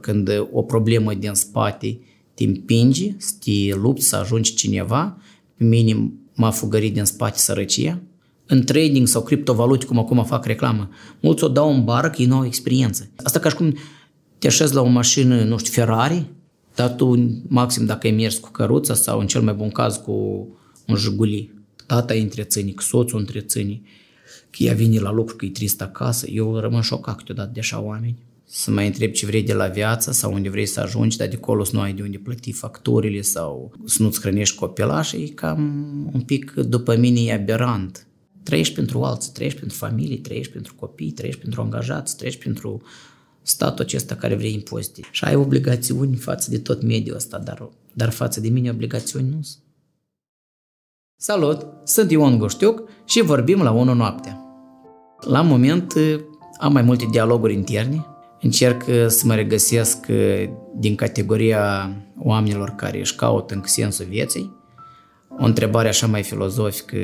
Când o problemă din spate te împinge, să te lupți, să ajungi cineva, pe minim m-a fugărit din spate sărăcia. În trading sau criptovalute, cum acum fac reclamă, mulți o dau în bară că ei nu au experiență. Asta ca și cum te așezi la o mașină, nu știu, Ferrari, dar tu, maxim dacă ai mers cu căruța sau în cel mai bun caz cu un Jiguli, tata îi întreține, că soțul întreține, că ea vine la lucru, că e trist acasă, eu rămân șocat câteodată de așa oameni să mai întrebi ce vrei de la viață sau unde vrei să ajungi, dar de acolo să nu ai de unde plăti facturile sau să nu-ți hrănești copilașii, e cam un pic, după mine, e aberant. Trăiești pentru alții, trăiești pentru familie, trăiești pentru copii, trăiești pentru angajați, trăiești pentru statul acesta care vrei impozite. Și ai obligațiuni față de tot mediul ăsta, dar, dar față de mine obligațiuni nu sunt. Salut! Sunt Ion Goștiuc și vorbim la 1 noaptea. La moment am mai multe dialoguri interne, încerc să mă regăsesc din categoria oamenilor care își caută încă sensul vieții. O întrebare așa mai filozofică,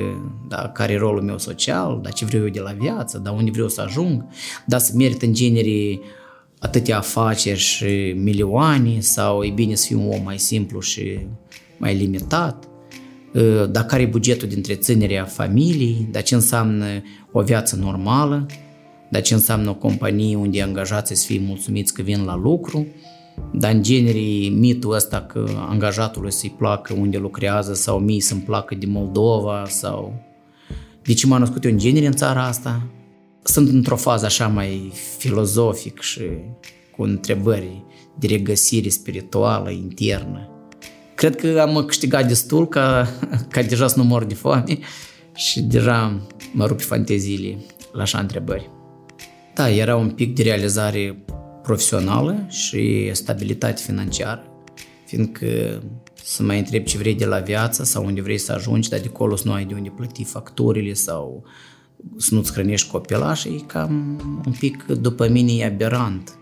da, care e rolul meu social, da, ce vreau eu de la viață, da, unde vreau să ajung, da, să merit în genere atâtea afaceri și milioane sau e bine să fiu un om mai simplu și mai limitat, da, care e bugetul de întreținere a familiei, da, ce înseamnă o viață normală, dar ce înseamnă o companie unde angajații să fie mulțumiți că vin la lucru, dar în genere mitul ăsta că angajatul să-i placă unde lucrează sau mie să-mi placă de Moldova sau... De ce m-am născut eu în genere în țara asta? Sunt într-o fază așa mai filozofic și cu întrebări de regăsire spirituală, internă. Cred că am câștigat destul ca, ca deja să nu mor de foame și deja mă rup fanteziile la așa întrebări. Da, era un pic de realizare profesională și stabilitate financiară, fiindcă să mai întrebi ce vrei de la viață sau unde vrei să ajungi, dar de acolo să nu ai de unde plăti facturile sau să nu-ți hrănești copilașii, e cam un pic, după mine, e aberant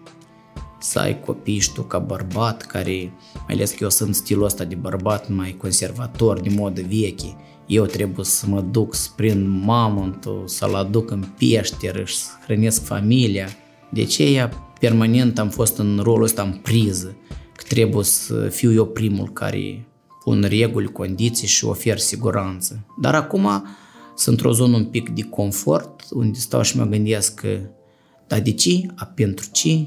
să ai copii și tu ca bărbat, care, mai ales că eu sunt stilul ăsta de bărbat mai conservator, de modă veche, eu trebuie să mă duc să prind mamontul, să-l aduc în peșteră și să hrănesc familia. De aceea, permanent am fost în rolul ăsta în priză, că trebuie să fiu eu primul care pun reguli, condiții și ofer siguranță. Dar acum sunt într-o zonă un pic de confort, unde stau și mă gândesc că, dar de ce, a pentru ce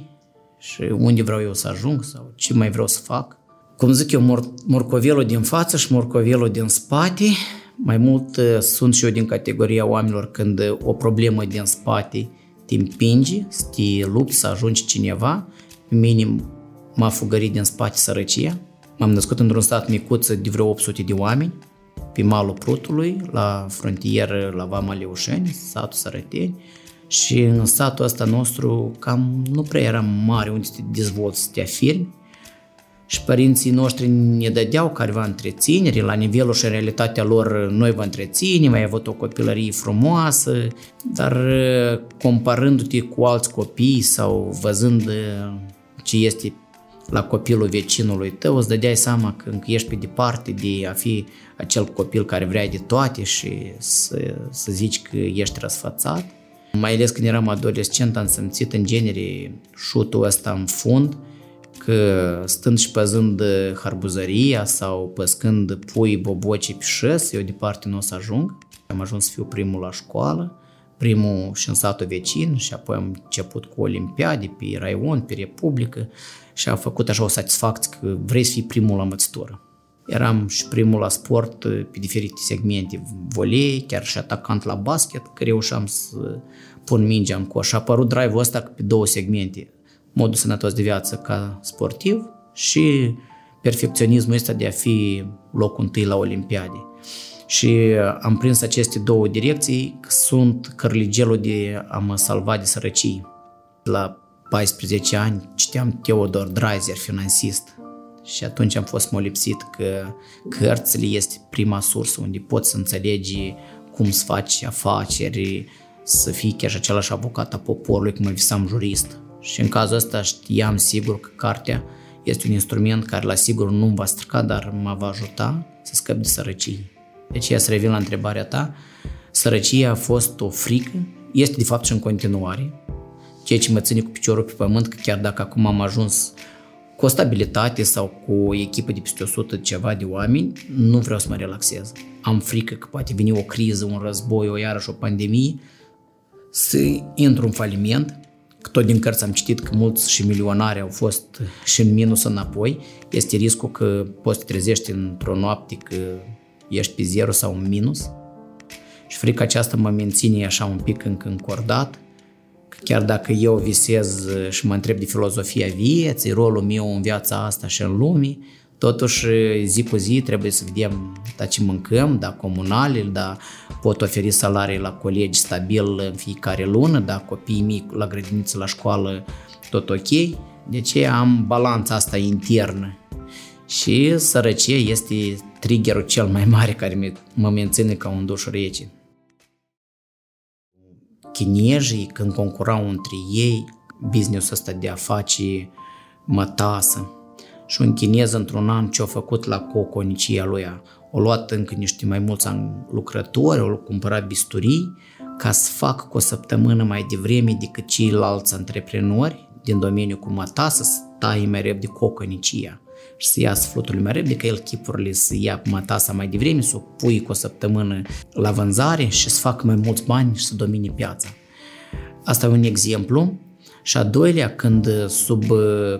și unde vreau eu să ajung sau ce mai vreau să fac. Cum zic eu, mor- morcovelul din față și morcovelul din spate mai mult uh, sunt și eu din categoria oamenilor când uh, o problemă din spate te împinge, să te lupți, să ajungi cineva. Minim m-a fugărit din spate sărăcia. M-am născut într-un stat micuț de vreo 800 de oameni, pe malul Prutului, la frontieră la Vama Leușeni, satul Sărăteni. Și în satul ăsta nostru cam nu prea era mare unde să te dezvolți, să te afirmi și părinții noștri ne dădeau careva întreținere, la nivelul și realitatea lor noi vă întreținem, ai avut o copilărie frumoasă, dar comparându-te cu alți copii sau văzând ce este la copilul vecinului tău, îți dădeai seama că încă ești pe departe de a fi acel copil care vrea de toate și să, să zici că ești răsfățat. Mai ales când eram adolescent am simțit în genere șutul ăsta în fund, că stând și păzând harbuzăria sau păscând pui, boboci pe șes, eu departe nu o să ajung. Am ajuns să fiu primul la școală, primul și în satul vecin și apoi am început cu olimpiade pe raion, pe republică și am făcut așa o satisfacție că vrei să fii primul la învățătură. Eram și primul la sport pe diferite segmente, volei, chiar și atacant la basket, că reușeam să pun mingea în coș. A apărut drive-ul ăsta pe două segmente, modul sănătos de viață ca sportiv și perfecționismul ăsta de a fi locul întâi la Olimpiade. Și am prins aceste două direcții, sunt cărligelul de a mă salva de sărăcie. La 14 ani citeam Theodor Dreiser, finansist, și atunci am fost molipsit că cărțile este prima sursă unde poți să înțelegi cum să faci afaceri, să fii chiar și același avocat a poporului, cum mă visam jurist. Și în cazul ăsta știam sigur că cartea este un instrument care la sigur nu va strica, dar mă va ajuta să scăp de sărăcie. Deci ea să revin la întrebarea ta, sărăcia a fost o frică, este de fapt și în continuare, ceea ce mă ține cu piciorul pe pământ, că chiar dacă acum am ajuns cu o stabilitate sau cu o echipă de peste 100 ceva de oameni, nu vreau să mă relaxez. Am frică că poate veni o criză, un război, o iarăși o pandemie, să intru în faliment, că tot din cărți am citit că mulți și milionari au fost și în minus înapoi, este riscul că poți să te trezești într-o noapte că ești pe zero sau în minus. Și frica aceasta mă menține așa un pic încă încordat, că chiar dacă eu visez și mă întreb de filozofia vieții, rolul meu în viața asta și în lume, Totuși, zi cu zi trebuie să vedem da ce mâncăm, da comunale, da pot oferi salarii la colegi stabil în fiecare lună, da copiii mici la grădiniță, la școală, tot ok. De ce am balanța asta internă. Și sărăcie este triggerul cel mai mare care mă menține ca un duș rece. Chinezii, când concurau între ei, business ăsta de a face mătasă, și un chinez într-un an ce-a făcut la coconicia lui. O luat încă niște mai mulți lucrători, au cumpărat bisturii ca să facă cu o săptămână mai devreme decât ceilalți antreprenori din domeniul cu măta să stai mai repede coconicia și să iasă flutul mai repede, că el chipurile să ia mătasa mai devreme, să o pui cu o săptămână la vânzare și să facă mai mulți bani și să domine piața. Asta e un exemplu. Și a doilea, când sub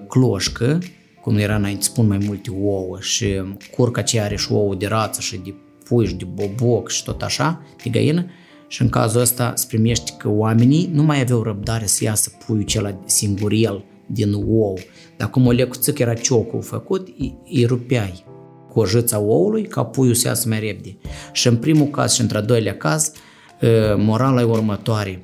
cloșcă cum era înainte, spun mai multe ouă și curca ce are și ouă de rață și de pui și de boboc și tot așa, de găină, și în cazul ăsta se primește că oamenii nu mai aveau răbdare să iasă puiul cel singuriel din ou. Dar cum o lecuțică era ciocul făcut, îi rupeai cu o jăța oului ca puiul să iasă mai repede. Și în primul caz și într-al doilea caz, ă, morala e următoare,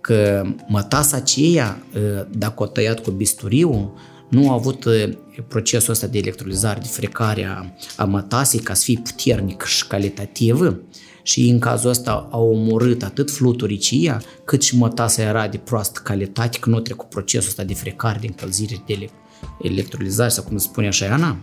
că mătasa aceea, ă, dacă o tăiat cu bisturiul, nu a avut uh, procesul ăsta de electrolizare, de frecare a, a mătasei ca să fie puternic și calitativ și în cazul ăsta au omorât atât fluturicii, cât și mătasa era de proastă calitate, că nu trecut procesul ăsta de frecare, de încălzire, de electrolizare sau cum se spune așa, Ana,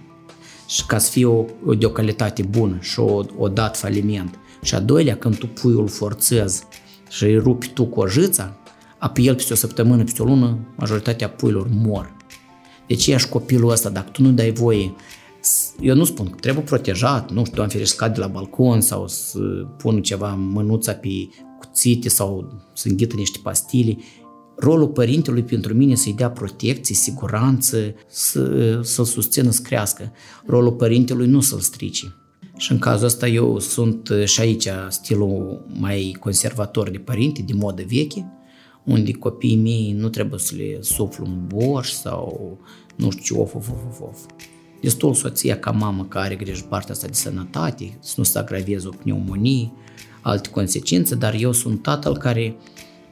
și ca să fie o, de o calitate bună și o, o dat faliment. Și a doilea, când tu puiul forțezi și îi rupi tu cu o jâță, apoi el peste o săptămână, peste o lună, majoritatea puilor mor. Deci ești copilul ăsta, dacă tu nu dai voie, eu nu spun că trebuie protejat, nu știu, doamne ferește, scade la balcon sau să pun ceva mânuța pe cuțite sau să înghită niște pastile. Rolul părintelui pentru mine să-i dea protecție, siguranță, să, să-l susțină să crească. Rolul părintelui nu să-l strice. Și în cazul ăsta eu sunt și aici stilul mai conservator de părinte, de modă veche, unde copiii mei nu trebuie să le suflu un borș sau nu știu ce, of, of, of, of. Destul soția ca mamă care are grijă partea asta de sănătate, să nu se agraveze o pneumonie, alte consecințe, dar eu sunt tatăl care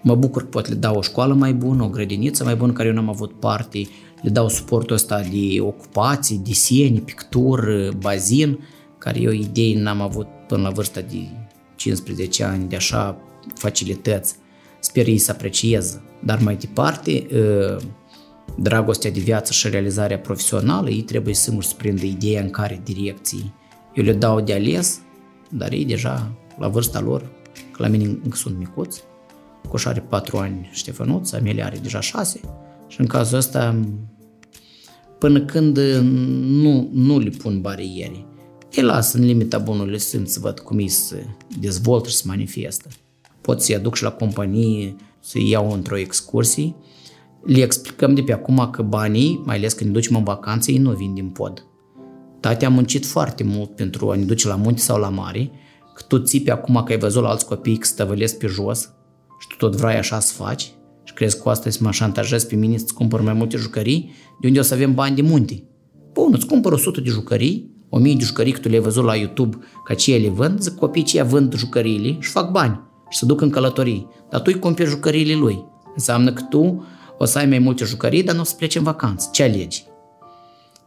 mă bucur că pot le dau o școală mai bună, o grădiniță mai bună, care eu n-am avut parte, le dau suportul ăsta de ocupații, deseni, pictură, bazin, care eu idei n-am avut până la vârsta de 15 ani, de așa facilități. Sper ei să aprecieze. Dar mai departe, ă, dragostea de viață și realizarea profesională, ei trebuie singur să prindă ideea în care direcții. Eu le dau de ales, dar ei deja, la vârsta lor, că la mine încă sunt micuți, Coș are 4 ani Ștefănuț, Amelia are deja 6 și în cazul ăsta, până când nu, nu le pun bariere, îi las în limita bunului simț să văd cum ei se dezvoltă și se manifestă. Pot să-i aduc și la companie, să-i iau într-o excursie, le explicăm de pe acum că banii, mai ales când ne ducem în vacanță, ei nu vin din pod. Tati a muncit foarte mult pentru a ne duce la munte sau la mare, că tu țipi acum că ai văzut la alți copii că stăvălesc pe jos și tu tot vrei așa să faci și crezi că cu asta să mă șantajezi pe mine să-ți cumpăr mai multe jucării, de unde o să avem bani de munte. Bun, îți cumpăr 100 de jucării, 1000 de jucării că tu le-ai văzut la YouTube ca ce ele vând, zic copiii ce vând jucăriile și fac bani și se duc în călătorii. Dar tu îi cumperi jucăriile lui. Înseamnă că tu o să ai mai multe jucării, dar nu o să pleci în vacanță. Ce alegi?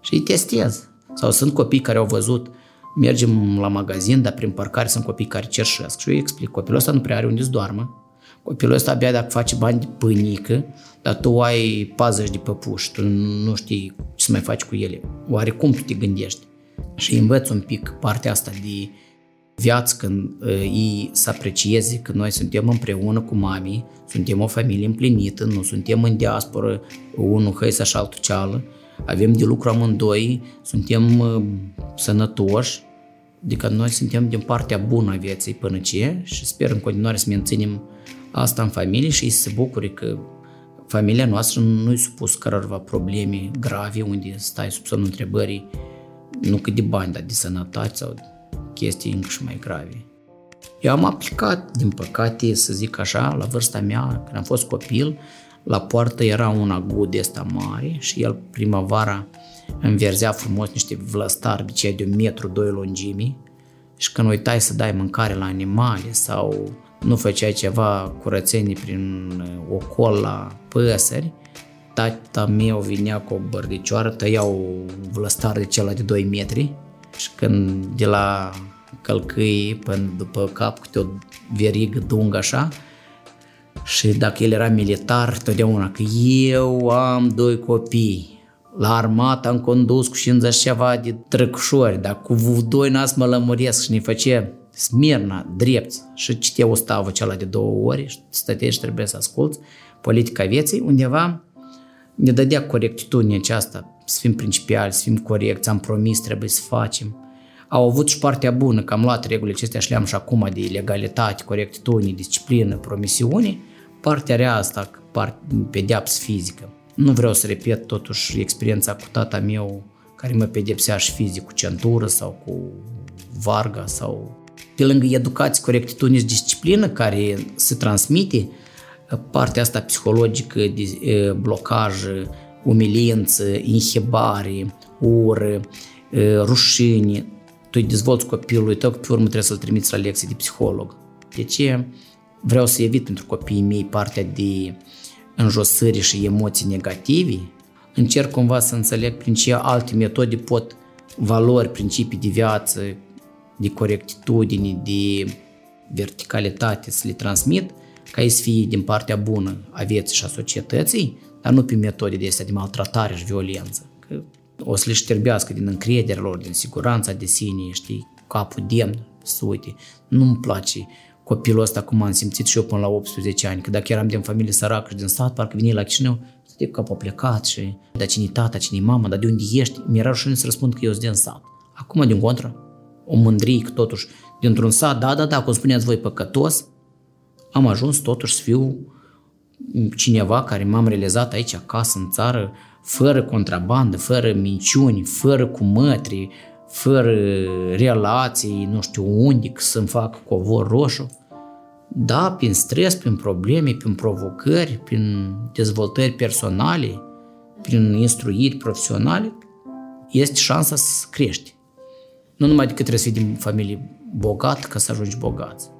Și îi testez. Sau sunt copii care au văzut, mergem la magazin, dar prin parcare sunt copii care cerșesc. Și eu îi explic, copilul ăsta nu prea are unde să doarmă. Copilul ăsta abia dacă face bani de pâinică, dar tu ai 40 de păpuși, tu nu știi ce să mai faci cu ele. Oare cum tu te gândești? Și învăț un pic partea asta de viață, când uh, ei să aprecieze că noi suntem împreună cu mami, suntem o familie împlinită, nu suntem în diasporă, unul hăi și altul ceală, avem de lucru amândoi, suntem uh, sănătoși, adică noi suntem din partea bună a vieții până ce și sper în continuare să menținem asta în familie și să se bucure că familia noastră nu-i supus cărorva probleme grave unde stai sub semnul întrebării nu cât de bani, dar de sănătate sau chestii încă și mai grave. Eu am aplicat, din păcate, să zic așa, la vârsta mea, când am fost copil, la poartă era un agud ăsta mare și el primăvara înverzea frumos niște vlăstari de cei de un metru, doi lungimi și când uitai să dai mâncare la animale sau nu făceai ceva curățenie prin uh, ocol la păsări, tata meu vinea cu o bărdicioară, tăiau vlăstar de cel de 2 metri și când de la călcâi până după cap câte o verigă dungă așa, și dacă el era militar, totdeauna că eu am doi copii, la armată am condus cu 50 ceva de trăcușori, dar cu doi n-ați mă lămuresc și ne face smirna, drept. Și citea o stavă cela de două ori și stăteai și trebuie să asculți politica vieții, undeva ne dădea corectitudinea aceasta, să fim principiali, să fim corecți, am promis, trebuie să facem. Au avut și partea bună, că am luat regulile acestea și le-am și acum de legalitate, corectitudine, disciplină, promisiune, partea rea asta, pedeapsă fizică. Nu vreau să repet totuși experiența cu tata meu care mă pedepsea și fizic cu centură sau cu varga sau pe lângă educație, corectitudine și disciplină care se transmite, partea asta psihologică de blocaj, umilință, inhibare, ură, rușine, tu îi dezvolți copilului tău, pe urmă trebuie să-l trimiți la lecții de psiholog. De ce? Vreau să evit pentru copiii mei partea de înjosări și emoții negative, încerc cumva să înțeleg prin ce alte metode pot valori, principii de viață, de corectitudine, de verticalitate să le transmit, ca ei să fie din partea bună a vieții și a societății, dar nu pe metode de astea de maltratare și violență. Că o să le șterbească din încrederea lor, din siguranța de sine, știi, capul demn, să uite, nu-mi place copilul ăsta cum am simțit și eu până la 18 ani, că dacă eram din familie săracă și din stat, parcă vine la Chișinău, stătea cu capul plecat și dar cine tata, cine mama, dar de unde ești? Mi-era rușine să răspund că eu sunt din sat. Acum, din contră, o mândrie că totuși dintr-un sat, da, da, da, cum spuneați voi, păcătos, am ajuns totuși să fiu cineva care m-am realizat aici acasă, în țară, fără contrabandă, fără minciuni, fără cumătri, fără relații, nu știu unde să-mi fac covor roșu. Da, prin stres, prin probleme, prin provocări, prin dezvoltări personale, prin instruiri profesionale, este șansa să crești. Nu numai decât trebuie să fii din familie bogat ca să ajungi bogat.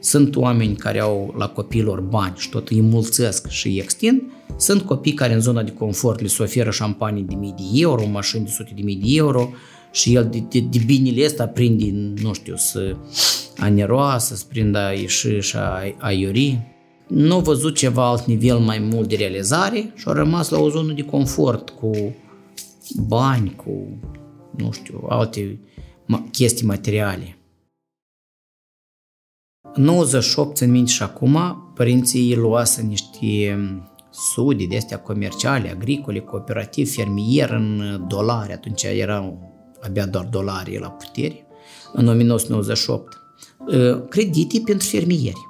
Sunt oameni care au la copiilor bani și tot îi mulțesc și îi extind. Sunt copii care în zona de confort le oferă șampanii de mii de euro, mașini de sute de mii de euro și el de, de, de binele ăsta prinde, nu știu, să aneroa, să prindă a ieși și a, a iuri. Nu au văzut ceva alt nivel mai mult de realizare și au rămas la o zonă de confort cu bani, cu, nu știu, alte chestii materiale. În 98, țin minte și acum, părinții luase niște sudi de astea comerciale, agricole, cooperativ, fermier în dolari, atunci erau abia doar dolari la putere, în 1998, ă, credite pentru fermieri.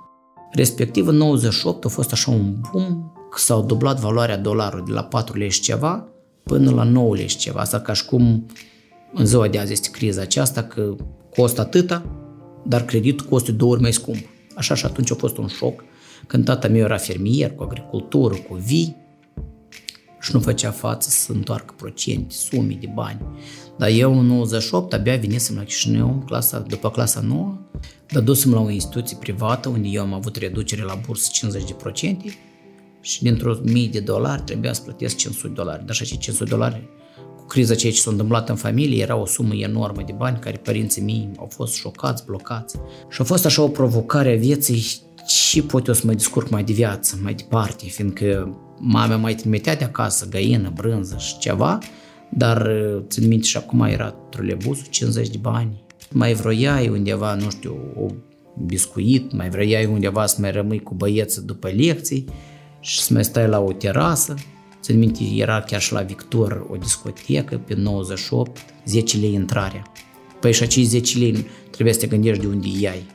Respectiv, în 98 a fost așa un boom, că s-au dublat valoarea dolarului de la 4 lei și ceva până la 9 lei și ceva. Asta ca și cum în ziua de azi este criza aceasta, că costă atâta, dar creditul costă două ori mai scump. Așa și atunci a fost un șoc când tata meu era fermier, cu agricultură, cu vii și nu făcea față să întoarcă procente, sume de bani. Dar eu în 98 abia venisem la Chișinău, clasa, după clasa 9, dar dusem la o instituție privată unde eu am avut reducere la bursă 50% și dintr-o mii de dolari trebuia să plătesc 500 de dolari. Dar și 500 de dolari criza ceea ce s-a întâmplat în familie era o sumă enormă de bani care părinții mei au fost șocați, blocați. Și a fost așa o provocare a vieții și pot eu să mă descurc mai de viață, mai departe, fiindcă mama mai trimitea de acasă găină, brânză și ceva, dar țin minte și acum era trolebusul, 50 de bani, Mai vroiai undeva, nu știu, o biscuit, mai vroiai undeva să mai rămâi cu băieții după lecții și să mai stai la o terasă. Țin minte, era chiar și la Victor o discotecă pe 98, 10 lei intrarea. Păi și acei 10 lei trebuie să te gândești de unde iai.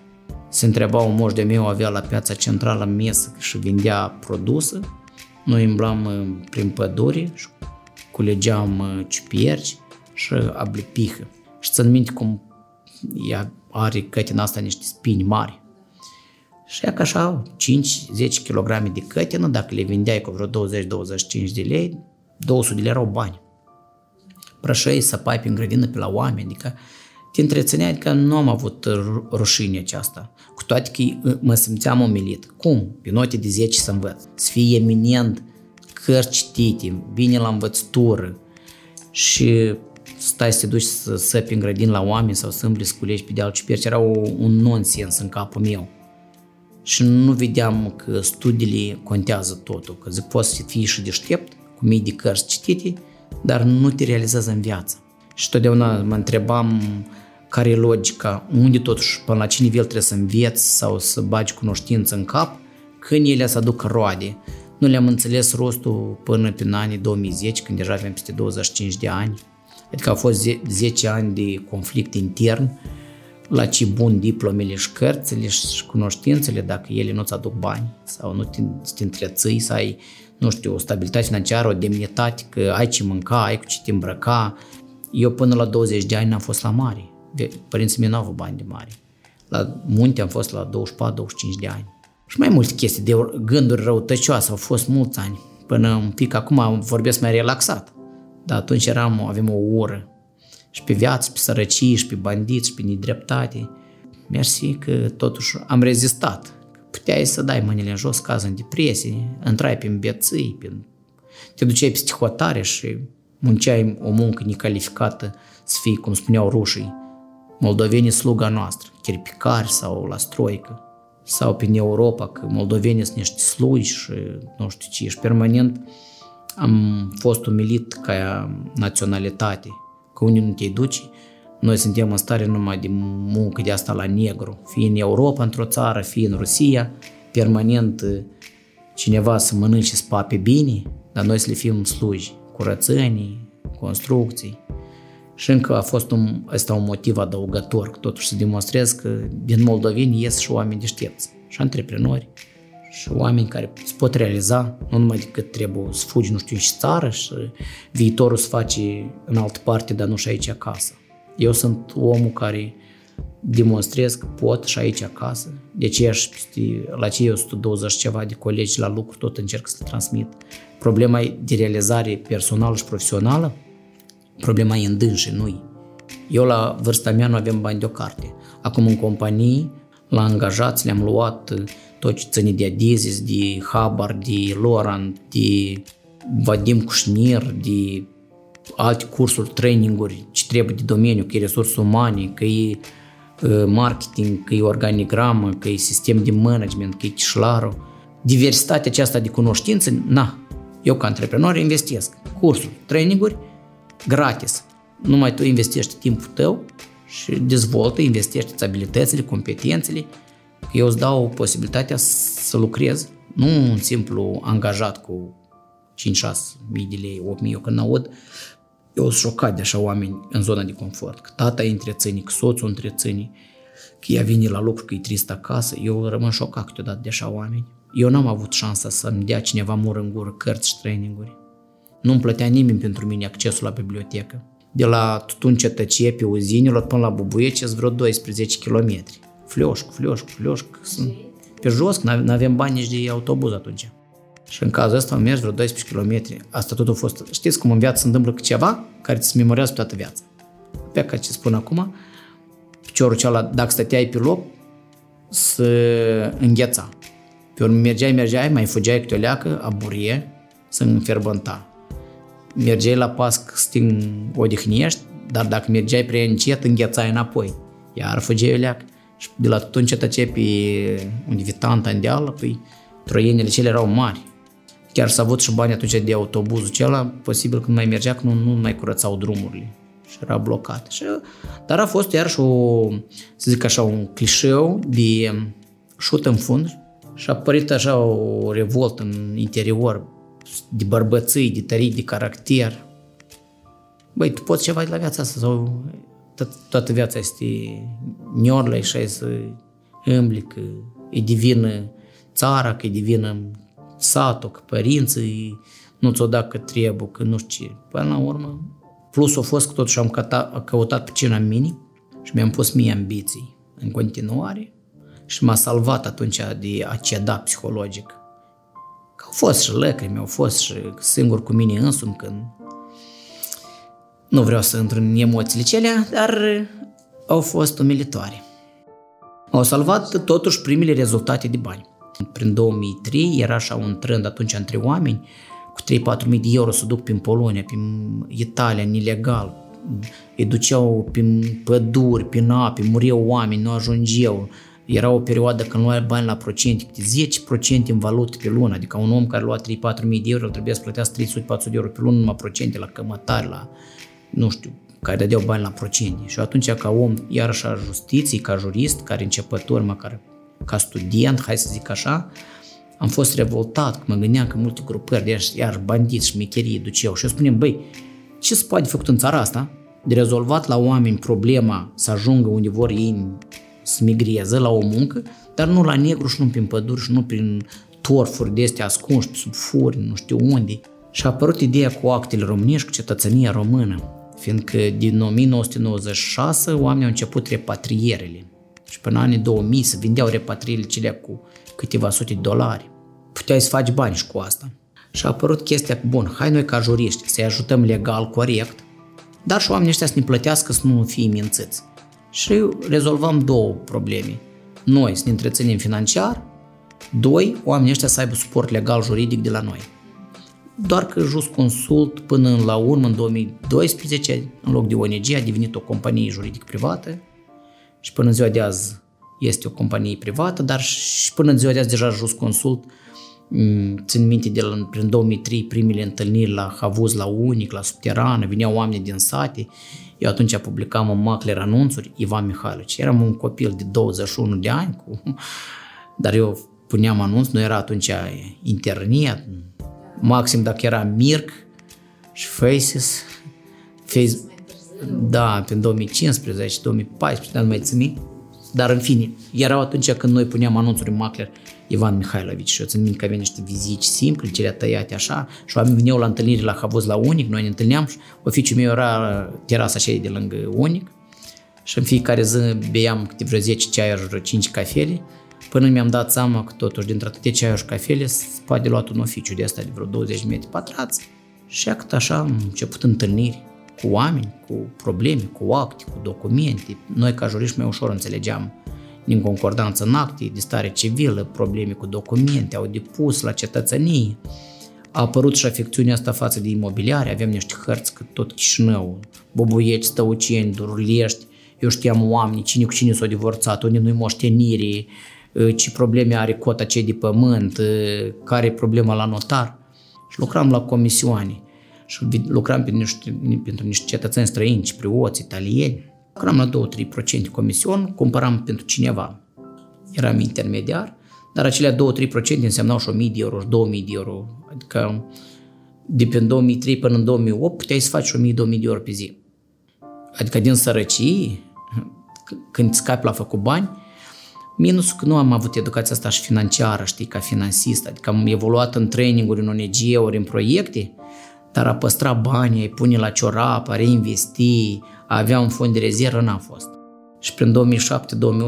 Se întreba un moș de meu, avea la piața centrală mesă și vindea produse. Noi îmblam uh, prin pădure și culegeam uh, ciuperci și ablipihă. Și țin minte cum ea are cătina asta niște spini mari. Și ea că așa 5-10 kg de cătină, dacă le vindeai cu vreo 20-25 de lei, 200 de lei erau bani. Prășăi, săpai prin grădină pe la oameni, adică te întreținea, adică nu am avut rușine aceasta. Cu toate că mă simțeam umilit. Cum? Pe note de 10 să învăț. Să fie eminent, cărți citite, bine la învățătură și stai să te duci să săpi în grădin la oameni sau să îmbli să culegi pe deal ciuperci, era o, un nonsens în capul meu. Și nu vedeam că studiile contează totul, că zic, poți să fii și deștept, cu mii de cărți citite, dar nu te realizează în viață. Și totdeauna mă întrebam care e logica, unde totuși, până la ce nivel trebuie să înveți sau să bagi cunoștință în cap, când ele să aducă roade. Nu le-am înțeles rostul până pe anii 2010, când deja aveam peste 25 de ani. Adică au fost 10 ani de conflict intern, la ce bun diplomele și cărțile și cunoștințele, dacă ele nu-ți aduc bani sau nu te, te întreții, să ai, nu știu, o stabilitate financiară, o demnitate, că ai ce mânca, ai cu ce te îmbrăca. Eu până la 20 de ani n-am fost la mare. Părinții mei nu au avut bani de mare. La munte am fost la 24-25 de ani. Și mai multe chestii de gânduri răutăcioase, au fost mulți ani. Până un pic acum vorbesc mai relaxat. Dar atunci eram, avem o ură. Și pe viață, pe sărăcie, și pe bandiți, și pe nedreptate. Mersi că totuși am rezistat. Puteai să dai mâinile în jos, caz în depresie, intrai pe îmbeții, pe... te duceai pe hotare și munceai o muncă necalificată să fii, cum spuneau rușii, moldovenii sluga noastră, chirpicari sau la stroică, sau prin Europa, că moldovenii sunt niște slugi și nu știu ce, și permanent am fost umilit ca naționalitate, că unii nu te duci, noi suntem în stare numai de muncă de asta la negru, fie în Europa, într-o țară, fie în Rusia, permanent cineva să mănânce să pape bine, dar noi să le fim sluji, curățenii, construcții. Și încă a fost un, ăsta un motiv adăugător, că totuși să demonstrez că din moldoveni ies și oameni deștepți, și antreprenori, și oameni care se pot realiza, nu numai decât trebuie să fugi, nu știu, și țară și viitorul să face în altă parte, dar nu și aici acasă. Eu sunt omul care demonstrez că pot și aici acasă. De aceea la cei 120 ceva de colegi la lucru tot încerc să le transmit. Problema e de realizare personală și profesională, problema e în dânși, nu Eu la vârsta mea nu avem bani de o carte. Acum în companii, la angajați le-am luat tot ce ține de Adizis, de Habar, de Loran, de Vadim Cușnir, de alte cursuri, traininguri, ce trebuie de domeniu, că e resurse umane, că e marketing, că e organigramă, că e sistem de management, că e cișlarul. Diversitatea aceasta de cunoștințe, na, eu ca antreprenor investesc. Cursuri, traininguri, gratis. Numai tu investești timpul tău și dezvoltă, investești abilitățile, competențele eu îți dau posibilitatea să lucrez, nu un simplu angajat cu 5-6 mii de lei, 8 mii, eu când aud, eu sunt șocat de așa oameni în zona de confort, că tata îi întreține, că soțul întreține, că ea vine la lucru, că e trist acasă, eu rămân șocat câteodată de așa oameni. Eu n-am avut șansa să-mi dea cineva mur în gură cărți și traininguri. Nu-mi plătea nimeni pentru mine accesul la bibliotecă. De la tutun cetăcie pe uzinilor până la Bubuiece vreo 12 kilometri flioșc, flioșc, flioșc. Sunt pe jos, nu avem bani nici de autobuz atunci. Și în cazul ăsta am mers vreo 12 km. Asta tot a fost, știți cum în viață se întâmplă ceva care ți se memorează toată viața. Pe ca ce spun acum, piciorul ceala, dacă stăteai pe loc, să îngheța. Pe urmă mergeai, mergeai, mai fugeai câte o leacă, aburie, să înferbânta. Mergeai la pas să te odihnești, dar dacă mergeai prea încet, înghețai înapoi. Iar fugeai o leacă. Și de la atunci tăcea pe unde vitanta în deală, păi troienile cele erau mari. Chiar s-a avut și bani atunci de autobuzul acela, posibil când mai mergea, că nu, nu mai curățau drumurile. și era blocat. Și, dar a fost iarăși o, să zic așa, un clișeu de șut în fund și a apărut așa o revoltă în interior de bărbății, de tării, de caracter. Băi, tu poți ceva de la viața asta sau toată viața este niorlă și ai să îmbli că e divină țara, că e divină satul, că părinții nu ți-o da că trebuie, că nu știu ce. Până la urmă, plus a fost că totuși am căutat, căutat pe cine în mine și mi-am pus mie ambiții în continuare și m-a salvat atunci de a ceda psihologic. Că au fost și lacrimi, au fost și singur cu mine însumi când nu vreau să intru în emoțiile celea, dar au fost umilitoare. Au salvat totuși primele rezultate de bani. Prin 2003 era așa un trend atunci între oameni cu 3-4 mii de euro să duc prin Polonia, prin Italia, ilegal. Îi duceau prin păduri, prin ape, muriau oameni, nu ajungeau. Era o perioadă când luai bani la procente, 10% în valută pe lună, adică un om care lua 3-4 mii de euro trebuia să plătească 300-400 de euro pe lună numai procente la cămătari, la, nu știu, care dădeau bani la procente. Și atunci ca om, iarăși a justiției, ca jurist, care începător, măcar ca student, hai să zic așa, am fost revoltat, că mă gândeam că multe grupări de iar bandiți, șmecherii duceau și eu spuneam, băi, ce se poate făcut în țara asta? De rezolvat la oameni problema să ajungă unde vor ei să migreze la o muncă, dar nu la negru și nu prin păduri și nu prin torfuri de astea ascunși, sub furi, nu știu unde. Și a apărut ideea cu actele românești, cu cetățenia română, fiindcă din 1996 oamenii au început repatrierile. Și până anii 2000 se vindeau repatrierile cele cu câteva sute de dolari. Puteai să faci bani și cu asta. Și a apărut chestia, bun, hai noi ca juriști să-i ajutăm legal, corect, dar și oamenii ăștia să ne plătească să nu fie mințiți. Și rezolvăm două probleme. Noi să ne întreținem financiar, doi, oamenii ăștia să aibă suport legal juridic de la noi. Doar că Just Consult până la urmă, în 2012, în loc de ONG, a devenit o companie juridic privată și până în ziua de azi este o companie privată, dar și până în ziua de azi deja Just Consult mm, țin minte de la, prin 2003 primele întâlniri la Havuz, la Unic, la Subterană, vineau oameni din sate. Eu atunci publicam în Macler anunțuri Ivan Mihailovici. Eram un copil de 21 de ani, cu, dar eu puneam anunț, nu era atunci internet, maxim dacă era Mirc și Faces, Facebook, da, prin 2015, 2014, dar nu mai țin dar în fine, erau atunci când noi puneam anunțuri în Macler Ivan Mihailovici și eu țin minte că aveam niște vizici simple, cele tăiate așa și oamenii veneau la întâlniri la Havuz la Unic, noi ne întâlneam și oficiul meu era terasa aceea de lângă Unic. Și în fiecare zi beam câte vreo 10 ceaiuri, vreo 5 cafele până mi-am dat seama că totuși dintre atâtea ceaiuri și cafele se poate luat un oficiu de asta de vreo 20 metri pătrați și cât așa am început întâlniri cu oameni, cu probleme, cu acte, cu documente. Noi ca juriști mai ușor înțelegeam din concordanță în acte, de stare civilă, probleme cu documente, au depus la cetățenie. A apărut și afecțiunea asta față de imobiliare, avem niște hărți că tot Chișinău, Bobuieci, Stăuceni, Durlești, eu știam oameni, cine cu cine s-au divorțat, unde nu-i moștenire, ce probleme are cota cei de pământ, care e problema la notar. Și lucram la comisioane și lucram pentru niște, pentru niște cetățeni străini, ciprioți, italieni. Lucram la 2-3% comision, cumpăram pentru cineva. Eram intermediar, dar acelea 2-3% însemnau și 1000 de euro, și 2000 de euro. Adică de pe 2003 până în 2008 puteai să faci 1000-2000 de euro pe zi. Adică din sărăcie, când scapi la făcut bani, Minusul că nu am avut educația asta și financiară, știi, ca finansist, adică am evoluat în traininguri, în ONG-uri, în proiecte, dar a păstra banii, a pune la ciorap, a reinvesti, a avea un fond de rezervă, n-a fost. Și prin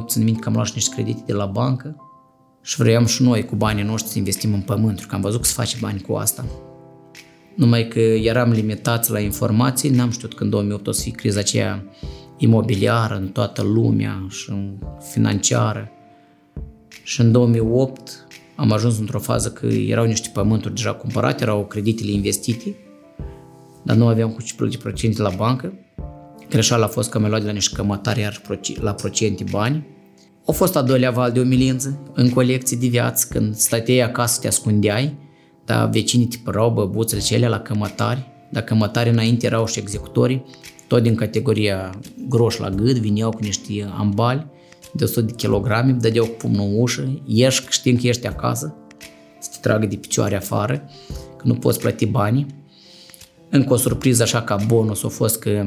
2007-2008 țin minte că am luat niște credite de la bancă și vroiam și noi cu banii noștri să investim în pământ, că am văzut că se face bani cu asta. Numai că eram limitați la informații, n-am știut că în 2008 o să fie criza aceea imobiliară în toată lumea și financiară. Și în 2008 am ajuns într-o fază că erau niște pământuri deja cumpărate, erau creditele investite, dar nu aveam cu ce plăti procente la bancă. Greșeala a fost că mi-a luat de la niște cămătari iar la procente bani. A fost a doilea val de umilință în colecție de viață, când stăteai acasă, te ascundeai, dar vecinii te părau băbuțele cele la cămătari, Dacă mătare înainte erau și executorii, tot din categoria groș la gât, vineau cu niște ambali de 100 de kilograme, dădeau cu pumnul în ușă, ieși, știm că ești acasă, să te tragă de picioare afară, că nu poți plăti banii. Încă o surpriză așa ca bonus a fost că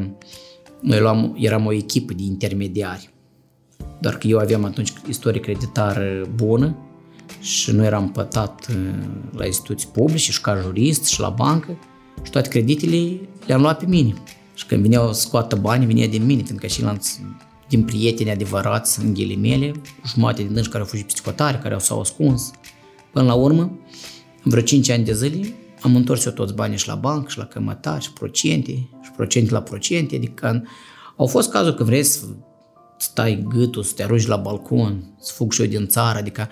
noi luam, eram o echipă de intermediari. Doar că eu aveam atunci istorie creditară bună și nu eram pătat uh, la instituții publice și ca jurist și la bancă și toate creditele le-am luat pe mine. Și când vineau să scoată bani, vinea din mine, fiindcă și l din prieteni adevărați, în ghilimele, jumate din dânsi care au fugit psihotare, care au s-au ascuns. Până la urmă, în vreo 5 ani de zile, am întors eu toți banii și la bancă, și la cămătari, și procente, și procente la procente, adică au fost cazuri că vrei să stai gâtul, să te arunci la balcon, să fug și eu din țară, adică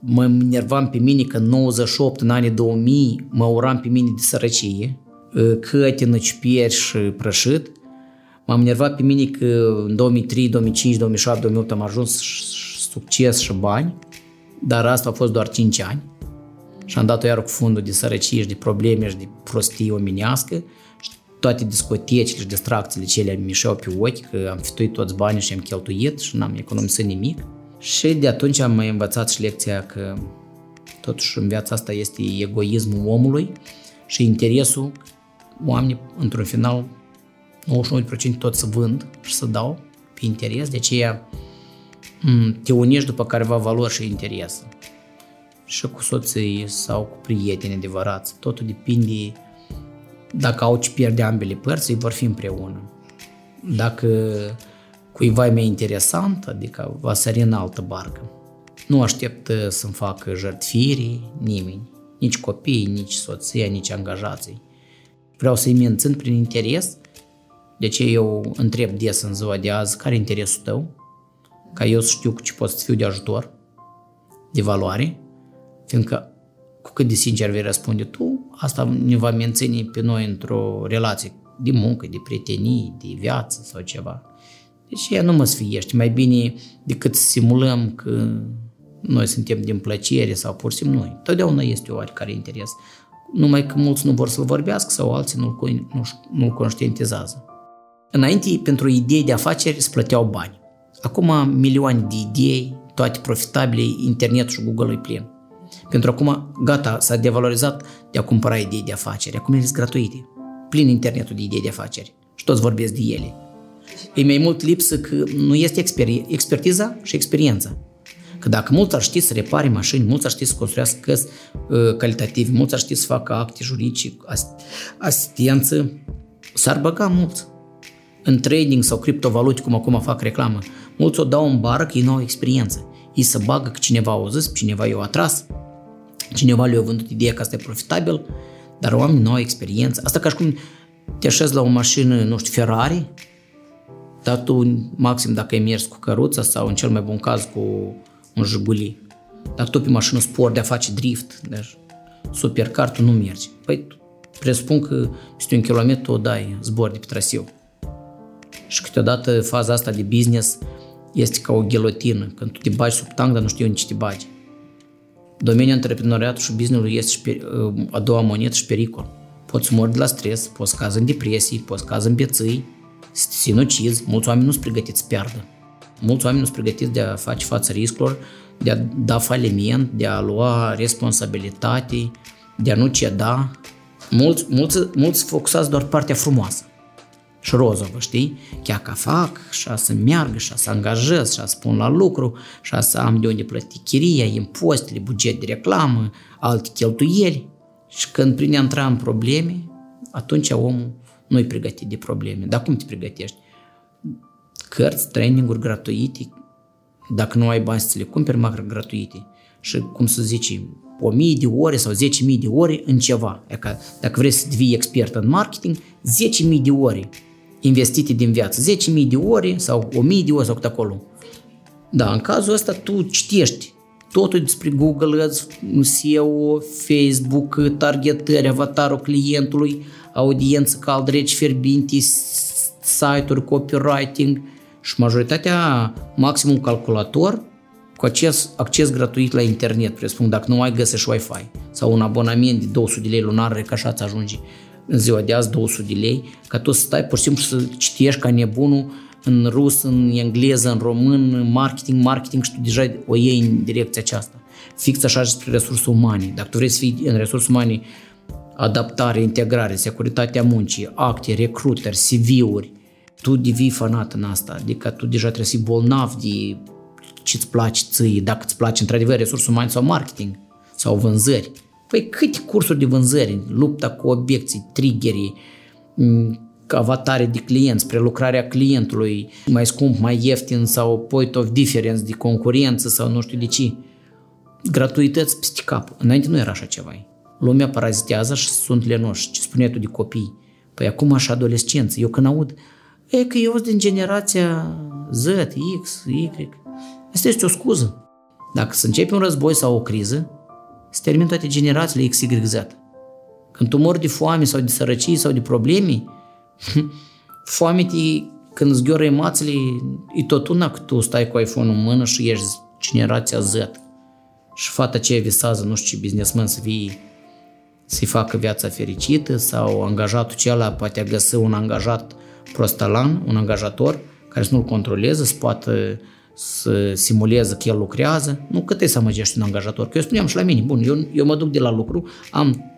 mă enervam pe mine că în 98, în anii 2000, mă uram pe mine de sărăcie, cătină, ciupieri și prășit. M-am enervat pe mine că în 2003, 2005, 2007, 2008 am ajuns succes și bani, dar asta a fost doar 5 ani. Și am dat-o iar cu fundul de sărăcie și de probleme și de prostie omenească și toate discotecile și distracțiile cele mi mișeau pe ochi că am fituit toți banii și am cheltuit și n-am economisit nimic. Și de atunci am mai învățat și lecția că totuși în viața asta este egoismul omului și interesul oamenii, într-un final, 99% tot să vând și să dau pe interes, de aceea te unești după careva valori și interes. Și cu soții sau cu prieteni adevărați. Totul depinde dacă au ce pierde ambele părți, ei vor fi împreună. Dacă cuiva e mai interesant, adică va sări în altă barcă. Nu aștept să-mi facă jertfiri nimeni, nici copii, nici soția, nici angajații. Vreau să-i mențin prin interes, de ce eu întreb des în ziua de azi care e interesul tău, ca eu să știu ce pot să fiu de ajutor, de valoare, fiindcă cu cât de sincer vei răspunde tu, asta ne va menține pe noi într-o relație de muncă, de prietenii, de viață sau ceva. Deci ea nu mă sfiește. Mai bine decât să simulăm că noi suntem din plăcere sau pur și simplu noi. Totdeauna este o oarecare interes. Numai că mulți nu vor să-l vorbească sau alții nu-l, nu, nu conștientizează. Înainte, pentru idei de afaceri se plăteau bani. Acum, milioane de idei, toate profitabile, internet și Google e plin. Pentru acum, gata, s-a devalorizat de a cumpăra idei de afaceri. Acum ele sunt gratuite. Plin internetul de idei de afaceri. Și toți vorbesc de ele. E mai mult lipsă că nu este exper- expertiza și experiența. Că dacă mulți ar ști să repare mașini, mulți ar ști să construiască căs uh, calitative, mulți ar ști să facă acte juridice, asistență, s-ar băga mulți. În trading sau criptovalute, cum acum fac reclamă, mulți o dau în bară că ei nu au experiență. Ei să bagă că cineva a zis, cineva i-a atras, cineva le-a vândut ideea că asta e profitabil, dar oamenii nu au experiență. Asta ca și cum te așezi la o mașină, nu știu, Ferrari, dar tu, maxim dacă ai mers cu căruța sau în cel mai bun caz cu un Jiguli, dar tu pe mașină sport de a face drift, deci supercar, tu nu mergi. Păi presupun că peste un kilometru o dai zbor de pe traseu. Și câteodată faza asta de business este ca o ghelotină. Când tu te bagi sub tank, dar nu știu unde te bagi. Domeniul antreprenoriatului și business este și a doua monedă și pericol. Poți mori de la stres, poți cazi în depresie, poți cazi în bețâi, să te sinucizi, mulți oameni nu sunt pregătiți să piardă. Mulți oameni nu sunt pregătiți de a face față riscurilor, de a da faliment, de a lua responsabilitate, de a nu ceda. Mulți, mulți, mulți focusați doar partea frumoasă și rozovă, știi? Chiar că fac și să meargă și să angajez și să pun la lucru și să am de unde plăti chiria, impozitele, buget de reclamă, alte cheltuieli. Și când prinde a intra în probleme, atunci omul nu-i pregătit de probleme. Dar cum te pregătești? Cărți, traininguri gratuite, dacă nu ai bani să le cumperi, măcar gratuite. Și cum să zici, o mie de ore sau 10.000 de ore în ceva. Că dacă vrei să devii expert în marketing, 10.000 de ore investite din viață, 10.000 de ore sau 1.000 de ore sau cât acolo. Da, în cazul ăsta tu citești totul despre Google SEO, Facebook, targetări, avatarul clientului, audiență cald, reci fierbinti, site-uri, copywriting și majoritatea, maximum calculator, cu acces, acces gratuit la internet, presupun, dacă nu ai găsești Wi-Fi sau un abonament de 200 de lei lunar, ca așa ajunge în ziua de azi 200 de lei, ca tu să stai pur și simplu să citești ca nebunul în rus, în engleză, în român, marketing, marketing și tu deja o iei în direcția aceasta. Fix așa despre resurse umane. Dacă tu vrei să fii în resurse umane, adaptare, integrare, securitatea muncii, acte, recruiter, CV-uri, tu devii fanat în asta. Adică tu deja trebuie să fii bolnav de ce-ți place ție, dacă îți place într-adevăr resurse umane sau marketing sau vânzări. Păi câte cursuri de vânzări, lupta cu obiecții, triggerii, avatare de clienți, prelucrarea clientului, mai scump, mai ieftin sau point of difference de concurență sau nu știu de ce. Gratuități peste cap. Înainte nu era așa ceva. Lumea parazitează și sunt lenoși. Ce spuneai tu de copii? Păi acum așa adolescență. Eu când aud, e că eu sunt din generația Z, X, Y. Asta este o scuză. Dacă să începi un război sau o criză, se termin toate generațiile X, Y, Z. Când tu mori de foame sau de sărăcie sau de probleme, foame când îți gheoră emațiile, e tot una că tu stai cu iPhone-ul în mână și ești generația Z. Și fata aceea visează, nu știu ce businessman să fie să-i facă viața fericită sau angajatul acela poate găsi un angajat prostalan, un angajator care să nu-l controleze, să poată să simuleze că el lucrează. Nu cât e să amăgești un angajator. Că eu spuneam și la mine, bun, eu, eu mă duc de la lucru, am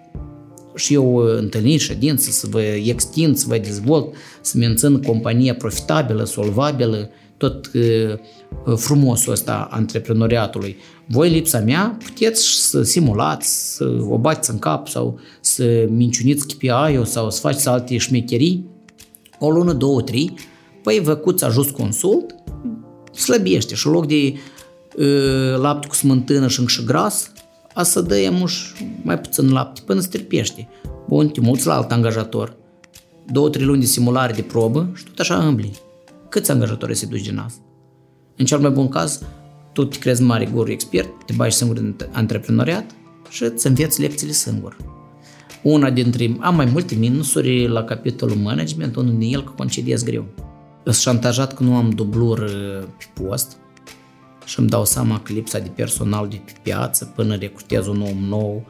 și eu întâlniri, ședințe, să vă extind, să vă dezvolt, să mențin compania profitabilă, solvabilă, tot uh, frumosul ăsta antreprenoriatului. Voi, lipsa mea, puteți să simulați, să o bați în cap sau să minciuniți KPI-ul sau să faceți alte șmecherii. O lună, două, trei, păi văcuți ajust consult, slăbiește și în loc de uh, lapte cu smântână și încă gras, a să dăm mai puțin lapte până se terpește. Bun, te mulți la alt angajator. Două, trei luni de simulare de probă și tot așa îmbli. Câți angajatori se duci din asta? În cel mai bun caz, tu te crezi mare guru expert, te bagi singur în antreprenoriat și îți înveți lecțiile singur. Una dintre, am mai multe minusuri la capitolul management, unul din el că concediez greu. Sunt șantajat că nu am dublur uh, pe post și îmi dau seama că lipsa de personal de pe piață până recrutez un om nou,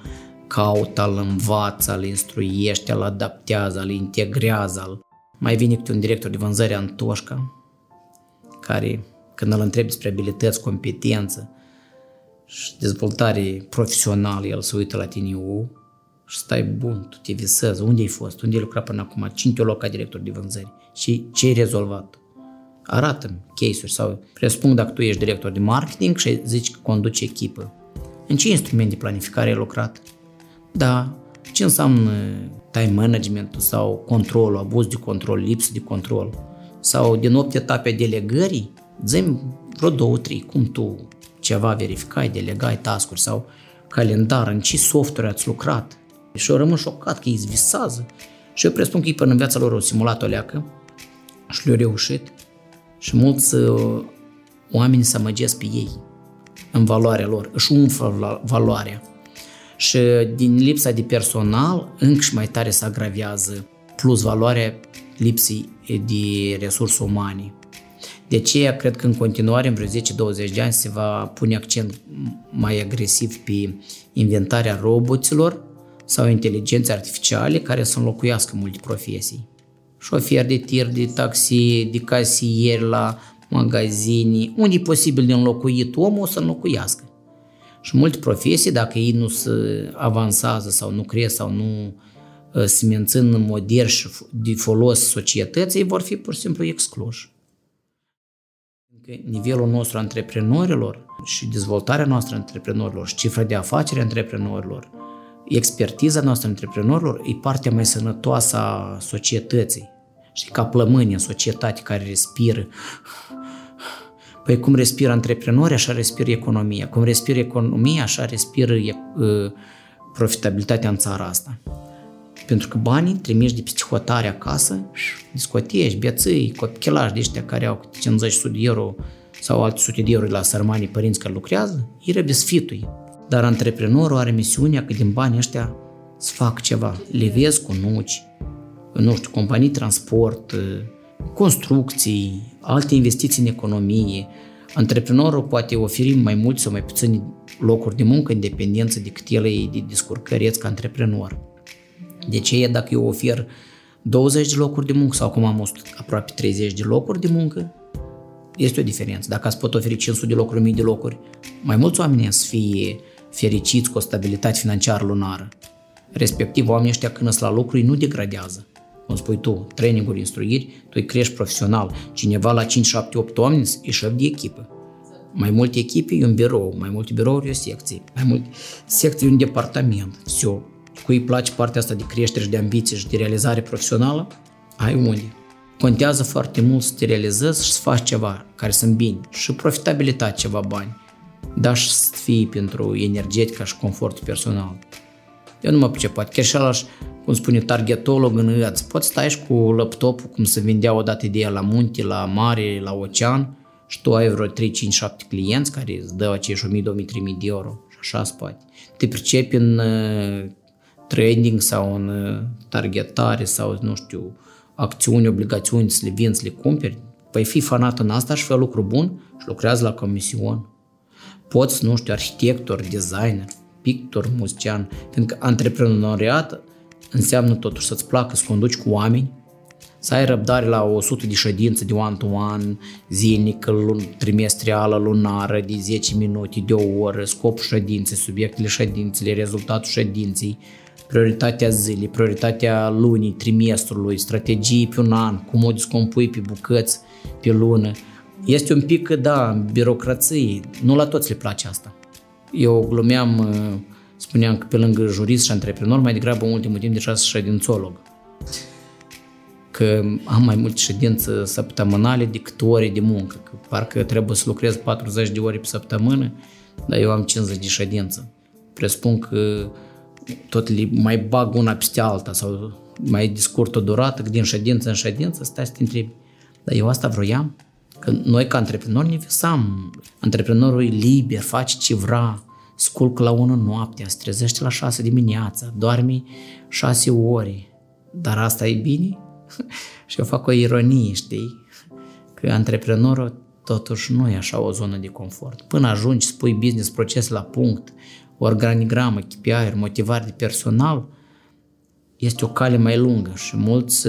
caută, îl învață, îl instruiește, îl adaptează, îl integrează. Îl... Mai vine câte un director de vânzări Antoșca, care când îl întrebi despre abilități, competență și dezvoltare profesională, el se uită la tine, u, și stai bun, tu te visezi, unde ai fost, unde ai lucrat până acum, cine te-a luat ca director de vânzări și ce ai rezolvat. Arată-mi case-uri sau presupun dacă tu ești director de marketing și zici că conduci echipă. În ce instrument de planificare ai lucrat? Da, ce înseamnă time management sau controlul, abuz de control, lipsă de control? Sau din 8 etape a delegării, zi vreo două, trei, cum tu ceva verificai, delegai task sau calendar, în ce software ați lucrat. Și eu rămân șocat că ei visează. Și eu presupun că ei până în viața lor au simulat o leacă și le-au reușit. Și mulți uh, oameni se amăgesc pe ei în valoarea lor, își umflă valoarea. Și din lipsa de personal, încă și mai tare se agravează plus valoarea lipsei de resurse umane. De aceea, cred că în continuare, în vreo 10-20 de ani, se va pune accent mai agresiv pe inventarea roboților sau inteligențe artificiale care să înlocuiască multe profesii. Șofer de tir, de taxi, de casier la magazini, unde e posibil de înlocuit omul, o să înlocuiască. Și multe profesii, dacă ei nu se avansează sau nu cresc sau nu uh, se mențin moderni și de folos societății, vor fi pur și simplu excluși. Nivelul nostru antreprenorilor și dezvoltarea noastră antreprenorilor și cifra de afaceri antreprenorilor, expertiza noastră antreprenorilor e partea mai sănătoasă a societății. Și ca plămâni în societate care respiră Păi cum respiră antreprenori, așa respiră economia. Cum respiră economia, așa respiră uh, profitabilitatea în țara asta. Pentru că banii trimiși de psihotare acasă, discoteci, bețâi, copilași de ăștia care au 50 de euro sau alte sute de euro la sărmanii părinți care lucrează, îi răbisfitui. Dar antreprenorul are misiunea că din banii ăștia să fac ceva. Le vezi cu nuci, nu știu, companii transport, construcții, alte investiții în economie. Antreprenorul poate oferi mai mult sau mai puțin locuri de muncă în dependență de cât el e de descurcăreț ca antreprenor. De ce e dacă eu ofer 20 de locuri de muncă sau acum am aproape 30 de locuri de muncă, este o diferență. Dacă ați pot oferi 500 de locuri, 1000 de locuri, mai mulți oameni să fie fericiți cu o stabilitate financiară lunară. Respectiv, oamenii ăștia când sunt la lucru, nu degradează. Cum spui tu, traininguri, instruiri, tu îi crești profesional. Cineva la 5, 7, 8 oameni e șef de echipă. Mai multe echipe e un birou, mai multe birouri e o secție, mai multe secții e un departament. Все. Cui îi place partea asta de creștere și de ambiție și de realizare profesională, ai unde. Contează foarte mult să te realizezi și să faci ceva care să îmbini și profitabilitate ceva bani, dar și să fii pentru energetica și confortul personal. Eu nu mă pricep, poate chiar și alași, cum spune targetolog în îți poți stai și cu laptopul cum se vindea odată ideea la munte, la mare, la ocean și tu ai vreo 3, 5, 7 clienți care îți dă acești 1000, 2000, 3000 de euro și așa spate. Te pricepi în uh, trading sau în uh, targetare sau, nu știu, acțiuni, obligațiuni, să le vinzi, să le cumperi, păi fi fanat în asta și fă lucru bun și lucrează la comision. Poți, nu știu, arhitector, designer, pictor, muzician, pentru că antreprenoriat înseamnă totuși să-ți placă să conduci cu oameni, să ai răbdare la 100 de ședințe de one-to-one, zilnică, lun, trimestrială, lunară, de 10 minute, de o oră, scopul ședinței, subiectele ședințele, rezultatul ședinței, prioritatea zilei, prioritatea lunii, trimestrului, strategii pe un an, cum o descompui pe bucăți pe lună. Este un pic, da, birocrație. Nu la toți le place asta. Eu glumeam, uh, spuneam că pe lângă jurist și antreprenor, mai degrabă în ultimul timp deja sunt ședințolog. Că am mai multe ședințe săptămânale decât ore de muncă. Că parcă trebuie să lucrez 40 de ore pe săptămână, dar eu am 50 de ședință. Presupun că tot li, mai bag una peste alta sau mai discurt o durată, că din ședință în ședință stați să te întrebi. Dar eu asta vroiam? Că noi ca antreprenori ne visam. Antreprenorul e liber, face ce vrea, sculcă la 1 noaptea, se trezește la 6 dimineața, doarme 6 ore. Dar asta e bine? și eu fac o ironie, știi? Că antreprenorul totuși nu e așa o zonă de confort. Până ajungi, spui business proces la punct, organigramă, KPI, motivare de personal, este o cale mai lungă și mulți,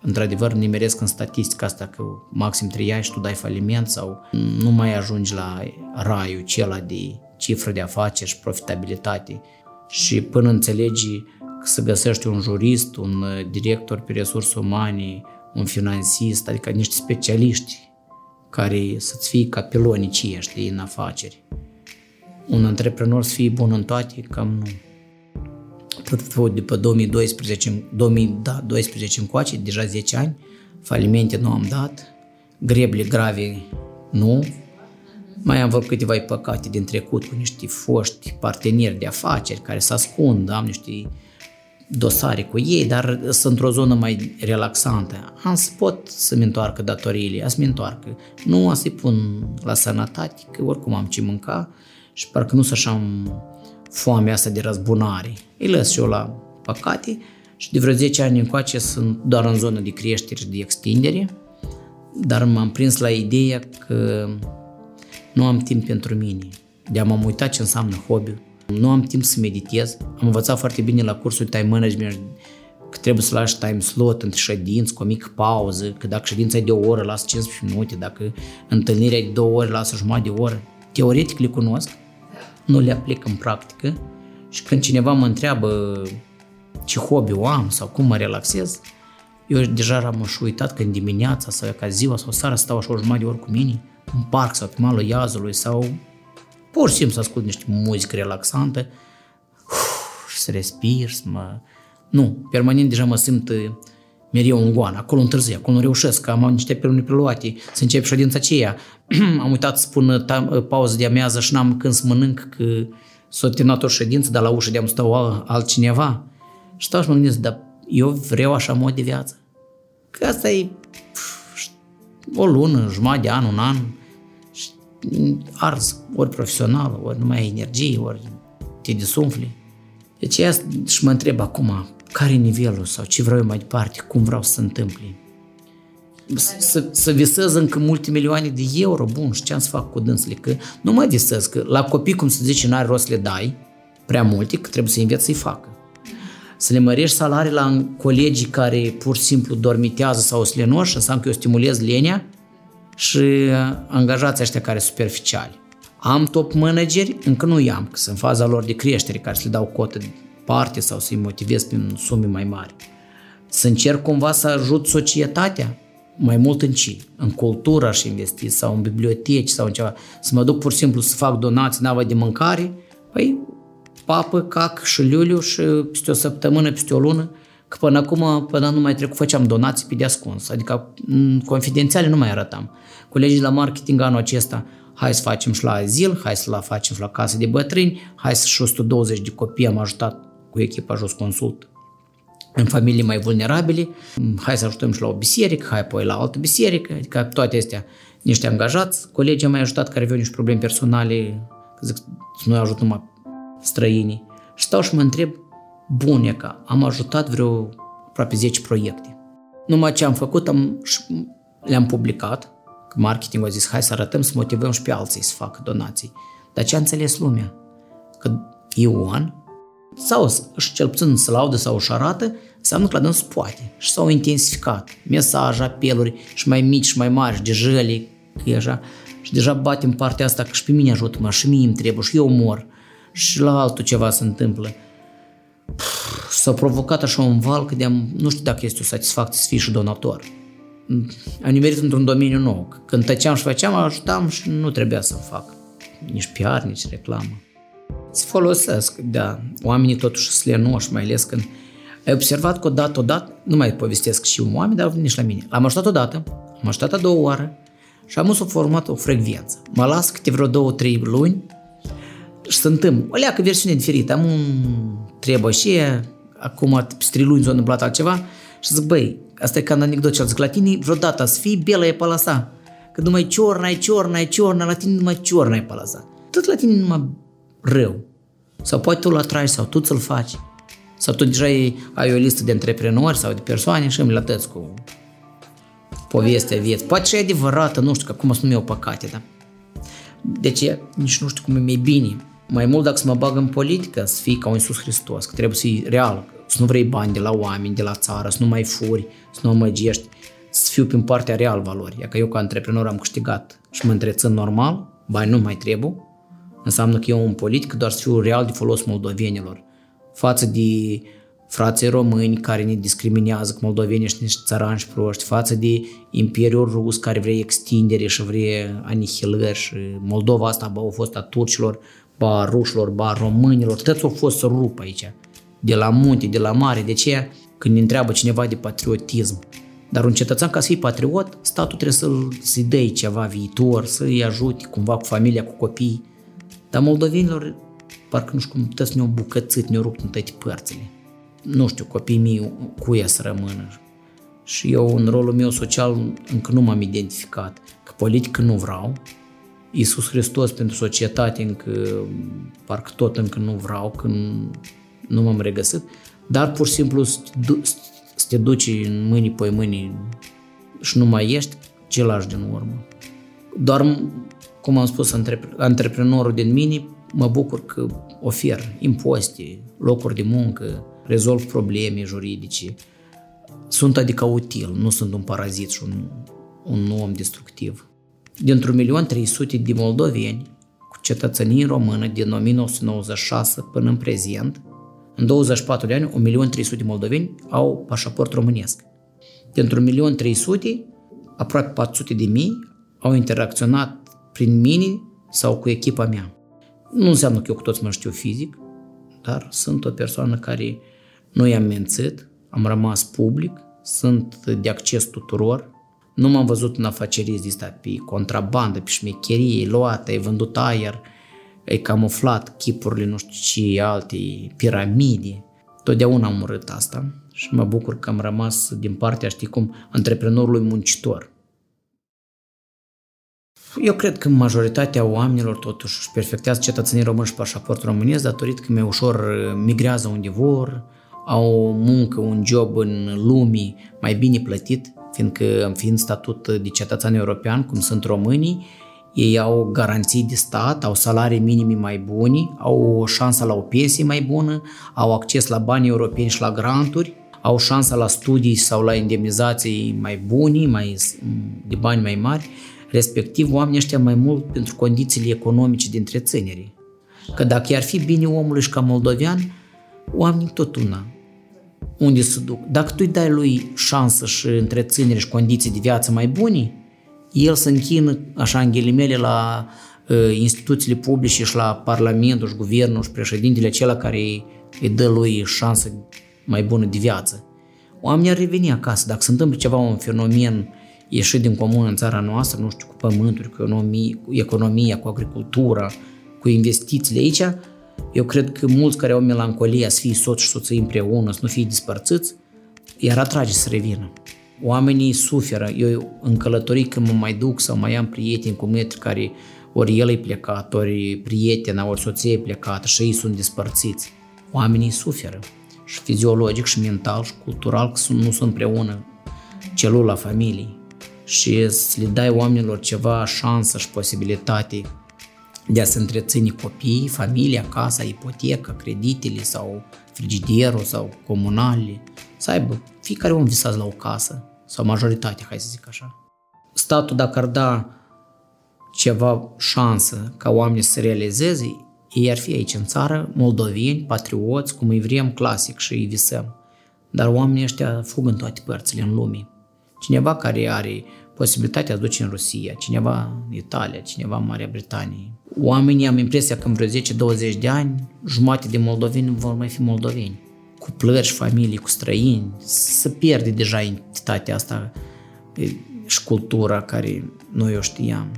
într-adevăr, nimeresc în statistica asta că maxim 3 ani și tu dai faliment sau nu mai ajungi la raiul acela de cifră de afaceri și profitabilitate. Și până înțelegi să găsești un jurist, un director pe resurse umane, un finansist, adică niște specialiști care să-ți fie ca pilonii știi, în afaceri un antreprenor să fie bun în toate, cam nu. Tot după 2012, 2012 încoace, deja 10 ani, falimente nu am dat, greble grave nu, mai am văzut câteva păcate din trecut cu niște foști parteneri de afaceri care se ascund, am niște dosare cu ei, dar sunt într-o zonă mai relaxantă. Am să pot să-mi întoarcă datoriile, a să-mi întoarcă. Nu a să-i pun la sănătate, că oricum am ce mânca, și parcă nu să așa foamea asta de răzbunare. Îi lăs și eu la păcate și de vreo 10 ani încoace sunt doar în zonă de creștere și de extindere, dar m-am prins la ideea că nu am timp pentru mine. De am uitat ce înseamnă hobby. Nu am timp să meditez. Am învățat foarte bine la cursul time management că trebuie să lași time slot între ședinți cu o mică pauză, că dacă ședința e de o oră, lasă 15 minute, dacă întâlnirea e de două ore, lasă jumătate de oră. Teoretic le cunosc, nu le aplic în practică. Și când cineva mă întreabă ce hobby o am sau cum mă relaxez, eu deja am și uitat că în dimineața sau ca ziua sau seara stau așa o jumătate de ori cu mine în parc sau pe malul iazului sau pur și simplu să ascult niște muzică relaxantă. Uf, și să respir, să mă... Nu, permanent deja mă simt mereu în goană, acolo întârzi, acolo nu reușesc, că am niște peruni preluate, să încep ședința aceea. am uitat să spun pauză de amiază și n-am când să mănânc, că s-a terminat o ședință, dar la ușă de-am stau altcineva. Și stau și mă gândesc, dar eu vreau așa mod de viață. Că asta e o lună, jumătate de an, un an, și ars, ori profesional, ori nu mai ai energie, ori te desumfli. Deci ea și mă întreb acum, care e nivelul sau ce vreau eu mai departe, cum vreau să se întâmple. Să, să visez încă multe milioane de euro, bun, și ce am să fac cu dânsele? Că nu mă visez, că la copii, cum se zice, n-are rost să le dai prea multe, că trebuie să înveți să-i facă. Să le mărești salarii la colegii care pur și simplu dormitează sau se lenoși, înseamnă că eu stimulez lenia și angajații ăștia care sunt superficiali. Am top manageri? Încă nu i-am, că sunt în faza lor de creștere, care să le dau cotă de parte sau să-i motivez prin sume mai mari. Să încerc cumva să ajut societatea mai mult în ce? În cultură aș investi sau în biblioteci sau în ceva. Să mă duc pur și simplu să fac donații nava de mâncare, păi papă, cac și liuliu și peste o săptămână, peste o lună, că până acum, până anul mai trecut, făceam donații pe de ascuns, adică confidențiale nu mai arătam. Colegii la marketing anul acesta, hai să facem și la azil, hai să la facem și la casă de bătrâni, hai să și 120 de copii am ajutat cu echipa Jos Consult în familii mai vulnerabile, hai să ajutăm și la o biserică, hai apoi la altă biserică, adică toate astea niște angajați, colegii am mai ajutat care aveau niște probleme personale, că zic, să nu ajut numai străinii. Și stau și mă întreb, bun, că am ajutat vreo aproape 10 proiecte. Numai ce am făcut, am, le-am publicat, că marketingul a zis, hai să arătăm, să motivăm și pe alții să facă donații. Dar ce a înțeles lumea? Că Ion, sau și cel puțin să laudă sau își arată, înseamnă că la dânsul poate. Și s-au intensificat mesaje, apeluri și mai mici și mai mari, de jăle, că e așa. Și deja batem partea asta că și pe mine ajută mă, și mie îmi trebuie, și eu mor. Și la altul ceva se întâmplă. S-a provocat așa un val că de-am, nu știu dacă este o satisfacție să fii și donator. Am nimerit într-un domeniu nou. Când tăceam și făceam, ajutam și nu trebuia să fac nici PR, nici reclamă. Se folosesc, da. Oamenii totuși sunt lenoși, mai ales când ai observat că odată, odată, nu mai povestesc și un oameni, dar nici la mine. L-am ajutat odată, am ajutat a doua oară și am s-a format o frecvență. Mă las câte vreo două, trei luni și se întâmplă. O leacă versiune diferită. Am un trebușie și acum peste trei luni s-a întâmplat altceva și zic, băi, asta e ca în anecdotă, zic, la tine vreodată să fii belă e palasa. Că numai ciorna e ciorna e ciorna, la tine numai ciorna e palasa. Tot la tine numai rău. Sau poate tu l atragi sau tu ți-l faci. Sau tu deja ai o listă de antreprenori sau de persoane și îmi lătăți cu povestea vieții. Poate și e adevărată, nu știu, că acum sunt eu păcate, da? Deci nici nu știu cum e mai bine. Mai mult dacă să mă bag în politică, să fii ca un Iisus Hristos, că trebuie să fii real, să nu vrei bani de la oameni, de la țară, să nu mai furi, să nu măgești, să fiu prin partea real valori. Iar că eu ca antreprenor am câștigat și mă întrețin normal, bani nu mai trebuie, înseamnă că eu un politic doar să fiu real de folos moldovenilor față de frații români care ne discriminează că moldovenii sunt niște țăranși și proști, față de Imperiul Rus care vrea extindere și vrea anihilări și Moldova asta ba, a fost a turcilor, ba a rușilor, ba a românilor, toți au fost să rupă aici, de la munte, de la mare, de ce? Când ne întreabă cineva de patriotism, dar un cetățean ca să fie patriot, statul trebuie să-l, să-i dea ceva viitor, să-i ajute cumva cu familia, cu copii. Dar moldovenilor parcă nu știu cum tăți ne-au bucățit, ne-au rupt în toate părțile. Nu știu, copiii mei cu ea să rămână. Și eu, în rolul meu social, încă nu m-am identificat. Că politică nu vreau, Iisus Hristos pentru societate încă, parcă tot încă nu vreau, că nu m-am regăsit, dar pur și simplu să te duci în mâini pe mâini și nu mai ești, ce lași din urmă. Doar, cum am spus, antreprenorul din mine mă bucur că ofer impozite, locuri de muncă, rezolv probleme juridice. Sunt adică util, nu sunt un parazit și un, un om destructiv. Dintr-un milion 300 de moldoveni cu cetățenie română din 1996 până în prezent, în 24 de ani, 1.300.000 de moldoveni au pașaport românesc. Dintr-un milion 300, aproape 400 de mii au interacționat prin mine sau cu echipa mea. Nu înseamnă că eu cu toți mă știu fizic, dar sunt o persoană care nu i-am mențit, am rămas public, sunt de acces tuturor, nu m-am văzut în afacerii de pe contrabandă, pe șmecherie, e luată, e vândut aer, e camuflat chipurile, nu știu ce, alte piramide. Totdeauna am urât asta și mă bucur că am rămas din partea, știi cum, antreprenorului muncitor. Eu cred că majoritatea oamenilor totuși își perfectează cetățenii români și pașaportul românesc datorită că mai ușor uh, migrează unde vor, au o muncă, un job în lumii mai bine plătit, fiindcă fiind statut de cetățean european, cum sunt românii, ei au garanții de stat, au salarii minime mai bune, au o șansă la o pensie mai bună, au acces la bani europeni și la granturi, au șansa la studii sau la indemnizații mai bune, mai, de bani mai mari, respectiv oamenii ăștia mai mult pentru condițiile economice de întreținere. Că dacă ar fi bine omului și ca moldovean, oamenii tot una. Unde se duc? Dacă tu îi dai lui șansă și întreținere și condiții de viață mai bune, el se închină, așa în ghilimele, la uh, instituțiile publice și la Parlamentul și Guvernul și președintele acela care îi dă lui șansă mai bună de viață. Oamenii ar reveni acasă. Dacă se întâmplă ceva, un fenomen ieșit din comun în țara noastră, nu știu, cu pământuri, cu economia, cu, economia, cu agricultura, cu investițiile aici, eu cred că mulți care au melancolia să fie soț și soții împreună, să nu fie dispărțiți, iar atrage să revină. Oamenii suferă. Eu în călătorii când mă mai duc sau mai am prieteni cu metri care ori el e plecat, ori prietena, ori soția e plecată și ei sunt dispărțiți. Oamenii suferă și fiziologic și mental și cultural că nu sunt împreună celula familiei și să le dai oamenilor ceva șansă și posibilitate de a se întreține copiii, familia, casa, ipoteca, creditele sau frigiderul sau comunale, să aibă, fiecare om visează la o casă sau majoritatea, hai să zic așa. Statul dacă ar da ceva șansă ca oamenii să se realizeze, ei ar fi aici în țară, moldoveni, patrioți, cum îi vrem clasic și îi visăm. Dar oamenii ăștia fug în toate părțile în lume. Cineva care are posibilitatea de a duce în Rusia, cineva în Italia, cineva în Marea Britanie. Oamenii am impresia că în vreo 10-20 de ani, jumate de moldoveni vor mai fi moldoveni. Cu plări și familii, cu străini, să pierde deja entitatea asta și cultura care noi o știam.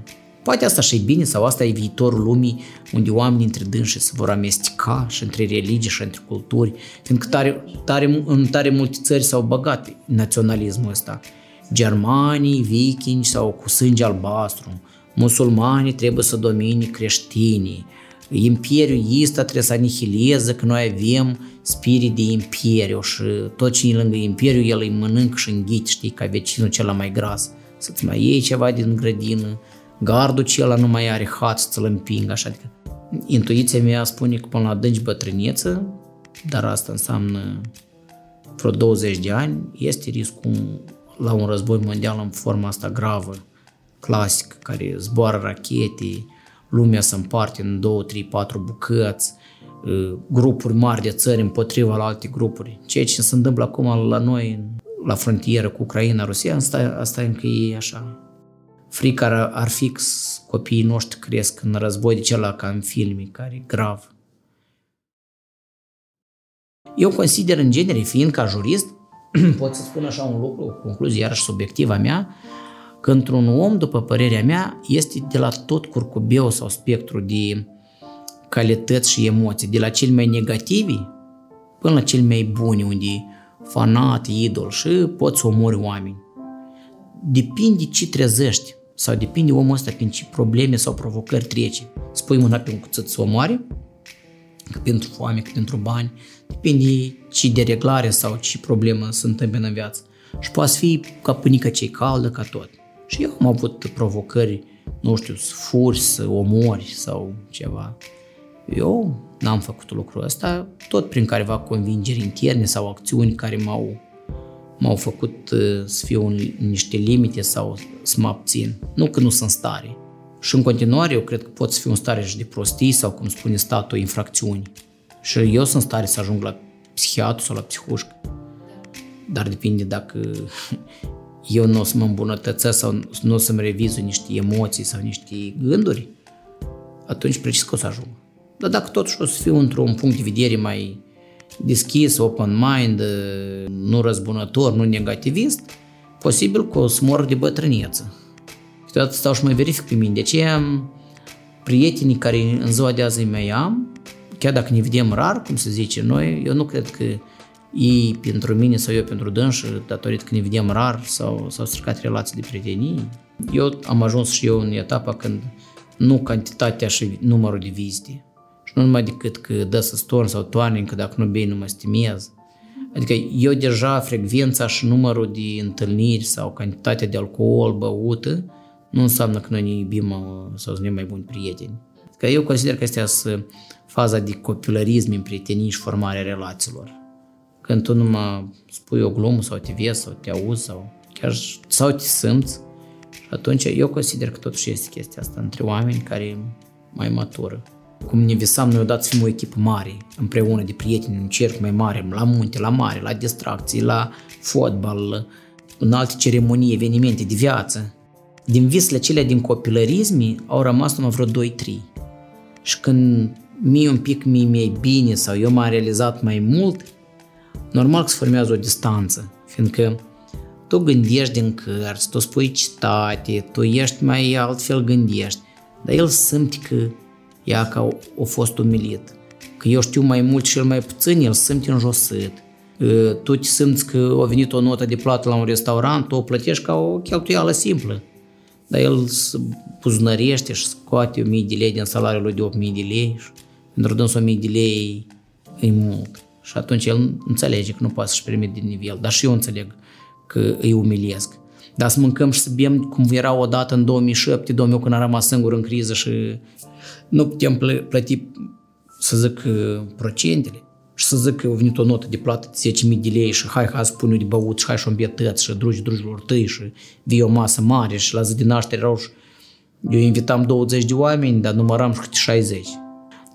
Poate asta și e bine sau asta e viitorul lumii unde oamenii între dânsi se vor amesteca și între religii și între culturi, fiindcă tare, tare, în tare multe țări s-au băgat naționalismul ăsta. Germanii, vikingi sau cu sânge albastru, musulmanii trebuie să domine creștinii, Imperiul ăsta trebuie să anihileze că noi avem spirit de imperiu și tot ce e lângă imperiu el îi mănâncă și înghit, știi, ca vecinul cel mai gras. Să-ți mai iei ceva din grădină, gardul cela nu mai are hat să-l împing, așa adică intuiția mea spune că până la adânci bătrâneță, dar asta înseamnă vreo 20 de ani, este riscul la un război mondial în forma asta gravă, clasic, care zboară rachete, lumea se împarte în 2, 3, 4 bucăți, ă, grupuri mari de țări împotriva la alte grupuri. Ceea ce se întâmplă acum la noi, la frontieră cu Ucraina, Rusia, asta, asta încă e așa. Frica ar, ar fi copiii noștri cresc în război de celălalt ca în filme, care e grav. Eu consider în genere, fiind ca jurist, pot să spun așa un lucru, o concluzie iarăși subiectivă a mea, că într-un om, după părerea mea, este de la tot curcubeu sau spectru de calități și emoții, de la cel mai negativi până la cel mai buni, unde fanat, idol și poți omori oameni. Depinde ce trezești sau depinde omul ăsta prin ce probleme sau provocări trece. Spui mâna pe un cuțit să omoare, că pentru foame, că pentru bani, depinde ce dereglare sau ce problemă se întâmplă în viață. Și poate fi ca pânică ce caldă, ca tot. Și eu am avut provocări, nu știu, să furi, să omori sau ceva. Eu n-am făcut lucrul ăsta, tot prin careva convingeri interne sau acțiuni care m-au, m-au făcut uh, să fiu în niște limite sau să mă abțin. Nu că nu sunt stare. Și în continuare eu cred că pot să fiu în stare și de prostii sau, cum spune statul, infracțiuni. Și eu sunt stare să ajung la psihiatru sau la psihușcă. Dar depinde dacă eu nu o să mă îmbunătățesc sau nu o să-mi revizui niște emoții sau niște gânduri, atunci precis că o să ajung. Dar dacă totuși o să fiu într-un punct de vedere mai deschis, open mind, nu răzbunător, nu negativist, posibil că o să mor de bătrâneță. Câteodată stau și mai verific pe mine. De aceea, prietenii care în ziua de azi mai am, chiar dacă ne vedem rar, cum se zice noi, eu nu cred că ei pentru mine sau eu pentru dânși, datorită că ne vedem rar sau s-au stricat relații de prietenie. Eu am ajuns și eu în etapa când nu cantitatea și numărul de vizite. Și nu numai decât că dă să storn sau toarne, că dacă nu bei nu mă stimez. Adică eu deja frecvența și numărul de întâlniri sau cantitatea de alcool băută nu înseamnă că noi ne iubim sau suntem mai buni prieteni. Că eu consider că este faza de copilărism în prietenii și formarea relațiilor. Când tu numai spui o glumă sau te vezi sau te auzi sau chiar sau te simți și atunci eu consider că totuși este chestia asta între oameni care mai matură. Cum ne visam noi odată să fim o echipă mare, împreună de prieteni, în un cerc mai mare, la munte, la mare, la distracții, la fotbal, în alte ceremonii, evenimente de viață. Din visele cele din copilărism au rămas numai vreo 2-3. Și când mie un pic mie mai bine sau eu m-am realizat mai mult, normal că se formează o distanță, fiindcă tu gândești din cărți, tu spui citate, tu ești mai altfel gândești, dar el simte că ea că a fost umilit, că eu știu mai mult și el mai puțin, el simte înjosit, tu te simți că a venit o notă de plată la un restaurant, tu o plătești ca o cheltuială simplă. Dar el se buznărește și scoate 1000 de lei din salariul lui de 8000 de lei și pentru dânsul 1000 de lei e mult. Și atunci el înțelege că nu poate să-și permite din nivel. Dar și eu înțeleg că îi umiliesc. Dar să mâncăm și să bem cum era odată în 2007, 2008 când am rămas singur în criză și nu putem plăti, să zic, procentele și să zic că a venit o notă de plată de 10.000 de lei și hai, hai să pun eu de băut și hai și îmbietăți și drugi drugilor tăi și vii o masă mare și la zi de naștere erau și eu invitam 20 de oameni, dar număram și câte 60.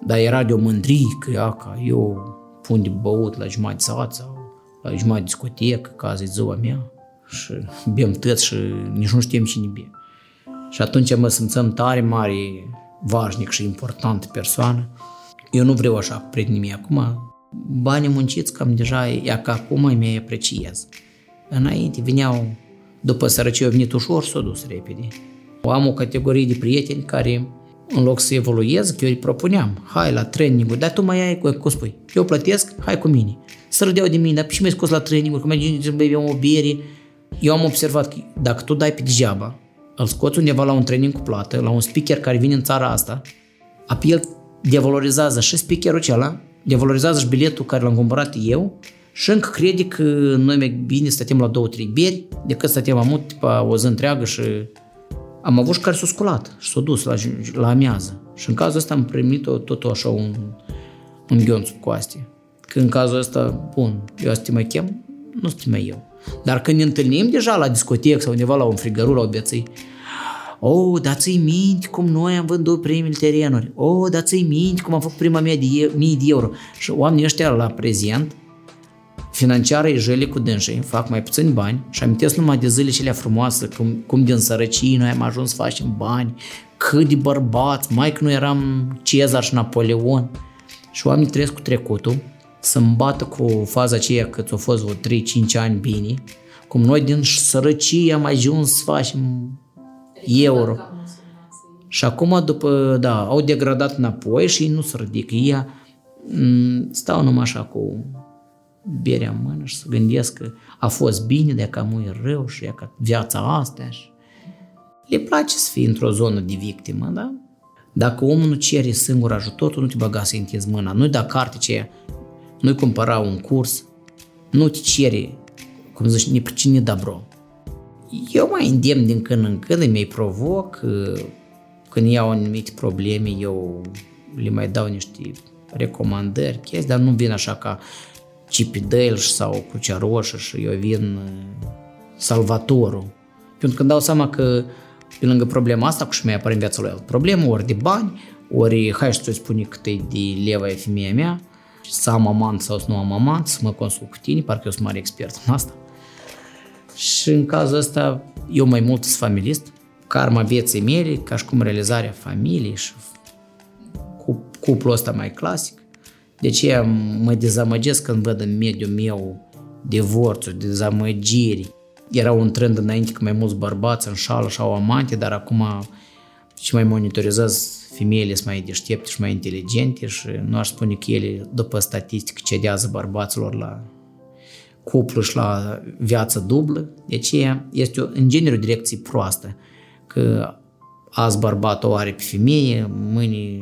Dar era de o mândrie că ia, ca eu pun de băut la jumătate sat sau la jumătate discotecă, ca azi ziua mea și bem tăți și nici nu știm cine bea. Și atunci mă simțăm tare mare, vașnic și important persoană. Eu nu vreau așa cu prietenii mei acum, banii munciți cam deja, ea că acum mai apreciez. Înainte veneau, după sărăcie, au venit ușor, s-au dus repede. Am o categorie de prieteni care, în loc să evoluez, că eu îi propuneam, hai la training dar tu mai ai, cu spui, eu plătesc, hai cu mine. Să râdeau de mine, dar și mai scos la training că mai să bebeam o bere. Eu am observat că dacă tu dai pe degeaba, îl scoți undeva la un training cu plată, la un speaker care vine în țara asta, apoi el devalorizează și speakerul acela devalorizează și biletul care l-am cumpărat eu și încă crede că noi mai bine stătem la două, trei beri decât stătem amut tipa o zi întreagă și am avut și care s-au sculat și s-au dus la, la amiază. Și în cazul ăsta am primit o, tot așa un, un ghion sub coaste. Că în cazul ăsta, bun, eu asta te mai chem, nu sunt mai eu. Dar când ne întâlnim deja la discotecă sau undeva la un frigărul, la o bețăi, Oh, dar ți minte cum noi am vândut primele terenuri. Oh, dar ți minte cum am făcut prima mea de mii de euro. Și oamenii ăștia la prezent, financiară e jele cu dânsii, fac mai puțini bani și amintesc numai de zile cele frumoase, cum, cum din sărăcie noi am ajuns să facem bani, cât de bărbați, mai că nu eram Cezar și Napoleon. Și oamenii trăiesc cu trecutul, să bată cu faza aceea că ți-au fost vreo 3-5 ani bine, cum noi din sărăcie am ajuns să facem euro. Și acum, după, da, au degradat înapoi și nu se ridică. Ea mm, stau numai așa cu berea în mână și să gândesc că a fost bine, de că nu e rău și că viața asta și le place să fie într-o zonă de victimă, da? Dacă omul nu cere singur ajutor, tu nu te băga să întizi mâna. Nu-i da carte ce nu-i cumpăra un curs, nu te cere, cum zici, ne pricine dobro. Eu mai îndemn din când în când, îmi mai provoc, când iau anumite probleme, eu le mai dau niște recomandări, chestii, dar nu vin așa ca Cipidel sau Crucea Roșă și eu vin salvatorul. Pentru că îmi dau seama că pe lângă problema asta, cu și mai apare în viața lui el problemă, ori de bani, ori hai să-ți spune cât e de leva e femeia mea, să am amant sau să nu am amant, să mă consult cu tine, parcă eu sunt mare expert în asta. Și în cazul ăsta, eu mai mult sunt familist, karma vieții mele, ca și cum realizarea familiei și cu cuplul ăsta mai clasic. De ce mă dezamăgesc când văd în mediul meu divorțuri, dezamăgiri. Era un trend înainte că mai mulți bărbați înșală și au amante, dar acum și mai monitorizează femeile sunt mai deștepte și mai inteligente și nu aș spune că ele, după statistică, cedează bărbaților la cuplu și la viață dublă. Deci este în genere o direcție proastă, că azi bărbatul o are pe femeie, mâine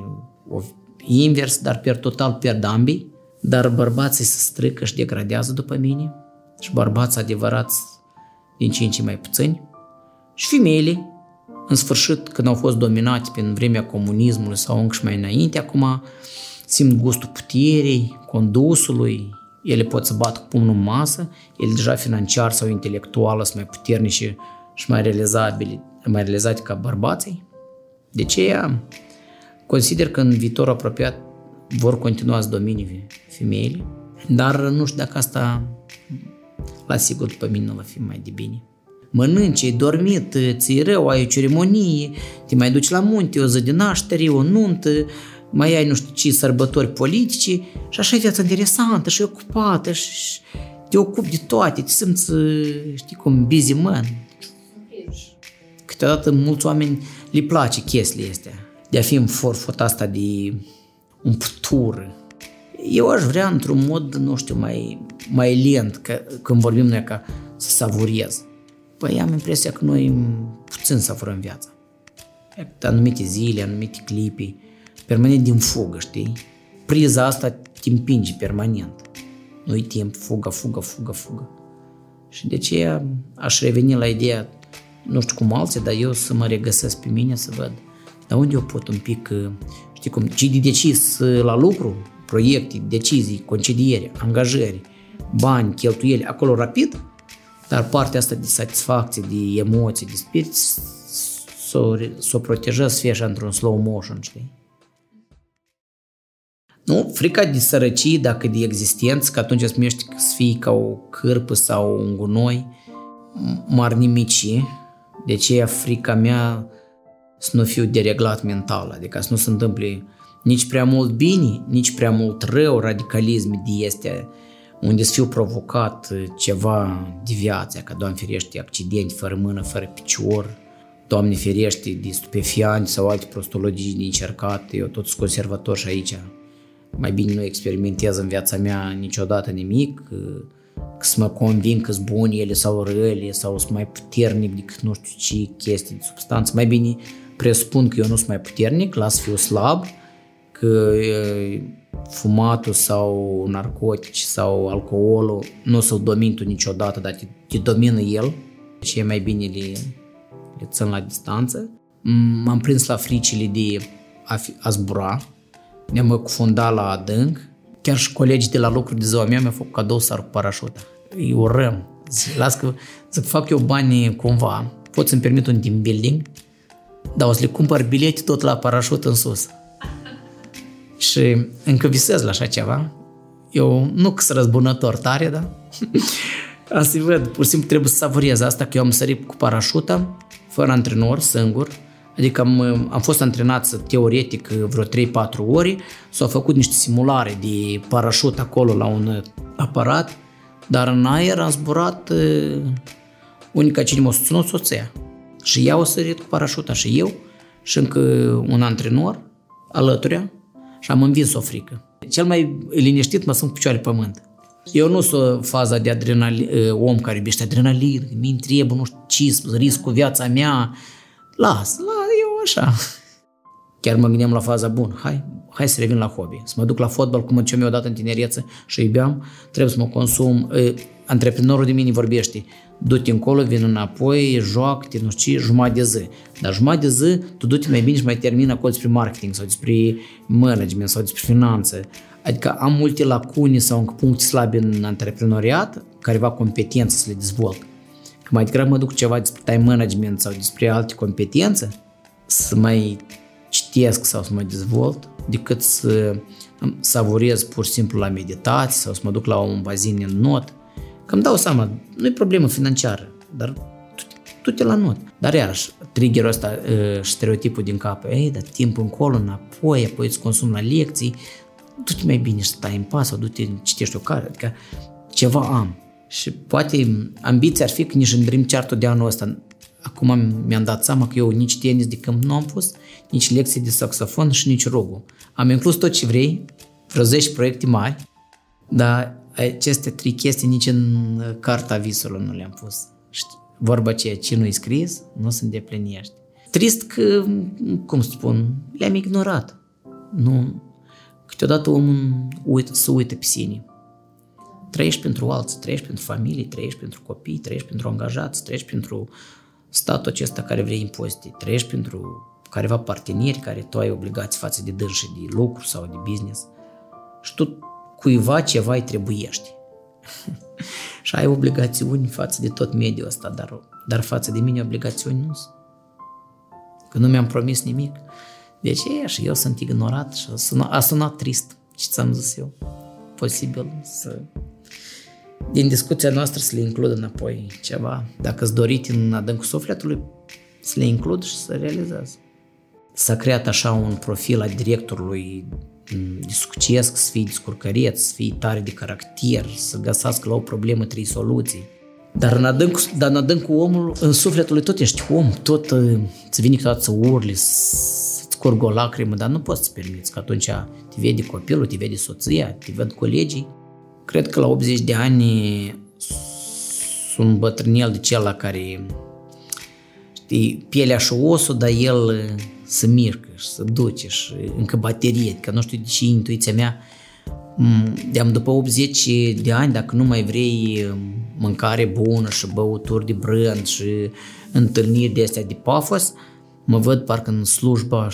o invers, dar per total pierd ambii, dar bărbații se strică și degradează după mine și bărbații adevărați din ce în ce mai puțini și femeile în sfârșit, când au fost dominate prin vremea comunismului sau încă și mai înainte, acum simt gustul puterii, condusului, ele pot să bată cu pumnul în masă, ele deja financiar sau intelectual sunt mai puternice și mai realizabile, mai realizate ca bărbații. De ce consider că în viitor apropiat vor continua să domine femeile, dar nu știu dacă asta la sigur după mine nu va fi mai de bine. Mănânci, ai dormit, ți rău, ai o ceremonie, te mai duci la munte, o zi de naștere, o nuntă, mai ai nu știu ce sărbători politice și așa e viața interesantă și ocupată și te ocupi de toate, te simți, știi cum, busy man. Câteodată mulți oameni le place chestiile astea, de a fi în forfota asta de umptură. Eu aș vrea într-un mod, nu știu, mai, mai lent, că, când vorbim noi ca să savurez. Păi am impresia că noi puțin savurăm viața. Anumite zile, anumite clipi, permanent din fugă, știi? Priza asta te împinge permanent. Nu-i timp, fugă, fugă, fugă, fugă. Și de aceea aș reveni la ideea, nu știu cum alții, dar eu să mă regăsesc pe mine, să văd dar unde eu pot un pic, știi cum, ce de decis la lucru, proiecte, decizii, concediere, angajări, bani, cheltuieli, acolo rapid, dar partea asta de satisfacție, de emoții, de spirit, să o, s-o protejez, să fie așa într-un slow motion, știi? Nu, frica de sărăcie, dacă de existență, că atunci îți miști să fii ca o cârpă sau un gunoi, m-ar nimici. De aceea frica mea să nu fiu dereglat mental, adică să nu se întâmple nici prea mult bine, nici prea mult rău, radicalism de este unde să fiu provocat ceva de viață, ca Doamne ferește accident fără mână, fără picior, Doamne ferește de stupefianți sau alte prostologii de încercat, eu tot sunt conservator și aici mai bine nu experimentez în viața mea niciodată nimic, că să mă convin că sunt buni ele sau rele sau sunt mai puternic decât nu știu ce chestii de substanță. Mai bine presupun că eu nu sunt mai puternic, las fiu slab, că fumatul sau narcotici sau alcoolul nu să-l domin tu niciodată, dar te, te domină el și e mai bine le, le țin la distanță. M-am prins la fricile de a, fi, a zbura, ne-am cufundat la adânc, chiar și colegii de la lucru de ziua mea mi-au făcut cadou să cu parașuta. Îi urăm. Zic, las că, zic, fac eu bani cumva, pot să-mi permit un team building, dar o să le cumpăr bilete tot la parașut în sus. Și încă visez la așa ceva. Eu nu că sunt răzbunător tare, da? Asta văd, pur și simplu trebuie să savurez asta, că eu am sărit cu parașută, fără antrenor, singur. Adică am, am fost antrenat teoretic vreo 3-4 ori, s-au făcut niște simulare de parașut acolo la un aparat, dar în aer am zburat unica cine m-a susținut soția. Și ea o sărit cu parașuta și eu și încă un antrenor alături și am învins o frică. Cel mai liniștit mă sunt cu picioare pământ. Eu nu sunt faza de adrenalin, om care iubește adrenalin, mi întrebă, nu știu ce, riscul viața mea. Las, la, eu așa. Chiar mă gândeam la faza bună. Hai, hai să revin la hobby. Să mă duc la fotbal cum ce mi-o dat în tinerețe și iubeam. Trebuie să mă consum. Antreprenorul de mine vorbește du-te încolo, vin înapoi, joacă-te, nu știu ce, jumătate de zi. Dar jumătate de zi, tu du-te mai bine și mai termin acolo despre marketing sau despre management sau despre finanțe. Adică am multe lacune sau încă puncte slabe în antreprenoriat, careva competență să le dezvolt. Că mai degrabă mă duc ceva despre time management sau despre alte competențe, să mai citesc sau să mă dezvolt, decât să savurez pur și simplu la meditație sau să mă duc la un bazin în not, Că îmi dau seama, nu e problemă financiară, dar tu te la not. Dar iarăși, triggerul ăsta uh, stereotipul din cap, ei, dar timp încolo, înapoi, apoi îți consum la lecții, du-te mai bine și stai în pas sau du-te, citești o carte, adică ceva am. Și poate ambiția ar fi că nici în Dream chart de anul ăsta, acum mi-am dat seama că eu nici tenis de câmp nu am pus, nici lecții de saxofon și nici rugul. Am inclus tot ce vrei, vreo 10 proiecte mari, dar aceste trei chestii nici în carta visului nu le-am pus. Vorba ceea ce nu-i scris, nu se îndeplinește. Trist că, cum spun, le-am ignorat. Nu, câteodată omul uit, se uită pe sine. Trăiești pentru alții, trăiești pentru familie, trăiești pentru copii, trăiești pentru angajați, trăiești pentru statul acesta care vrea impozite, trăiești pentru careva parteneri care tu ai obligații față de dânsi de lucru sau de business și tu cuiva ceva îi trebuiești. și ai obligațiuni față de tot mediul ăsta, dar, dar față de mine obligațiuni nu sunt. Că nu mi-am promis nimic. Deci e, și eu sunt ignorat și a sunat, a sunat trist. Și ți-am zis eu, posibil să din discuția noastră să le includ înapoi ceva. Dacă îți doriți în adâncul sufletului, să le includ și să realizez. S-a creat așa un profil al directorului de succes, să fii descurcăreț, să fii tare de caracter, să găsească la o problemă trei soluții. Dar în adâncul, dar în adâncul omul, în sufletul lui tot ești om, tot uh, îți vine câteodată să urli, să-ți curgă o lacrimă, dar nu poți să permiți că atunci te vede copilul, te vede soția, te ved colegii. Cred că la 80 de ani sunt bătrânel de cel la care știi, pielea și osul, dar el uh, să mișcă și să duce și încă baterie, că nu știu de ce intuiția mea de după 80 de ani, dacă nu mai vrei mâncare bună și băuturi de brand și întâlniri de astea de pafos, mă văd parcă în slujba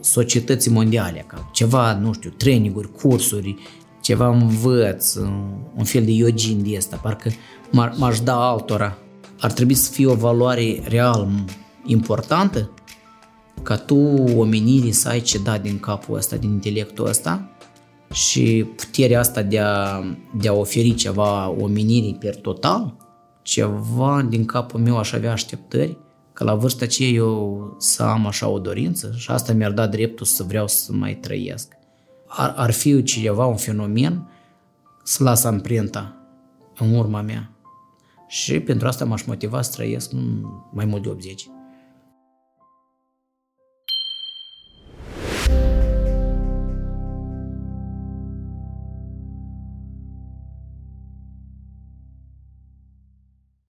societății mondiale, ca ceva, nu știu, traininguri, cursuri, ceva învăț, un fel de iogin de asta, parcă m-aș da altora. Ar trebui să fie o valoare real importantă ca tu omenirii să ai ce da din capul ăsta, din intelectul ăsta și puterea asta de a, de a oferi ceva omenirii per total, ceva din capul meu aș avea așteptări, că la vârsta aceea eu să am așa o dorință și asta mi-ar da dreptul să vreau să mai trăiesc. Ar, ar fi ceva, un fenomen, să las amprenta în urma mea. Și pentru asta m-aș motiva să trăiesc mai mult de 80.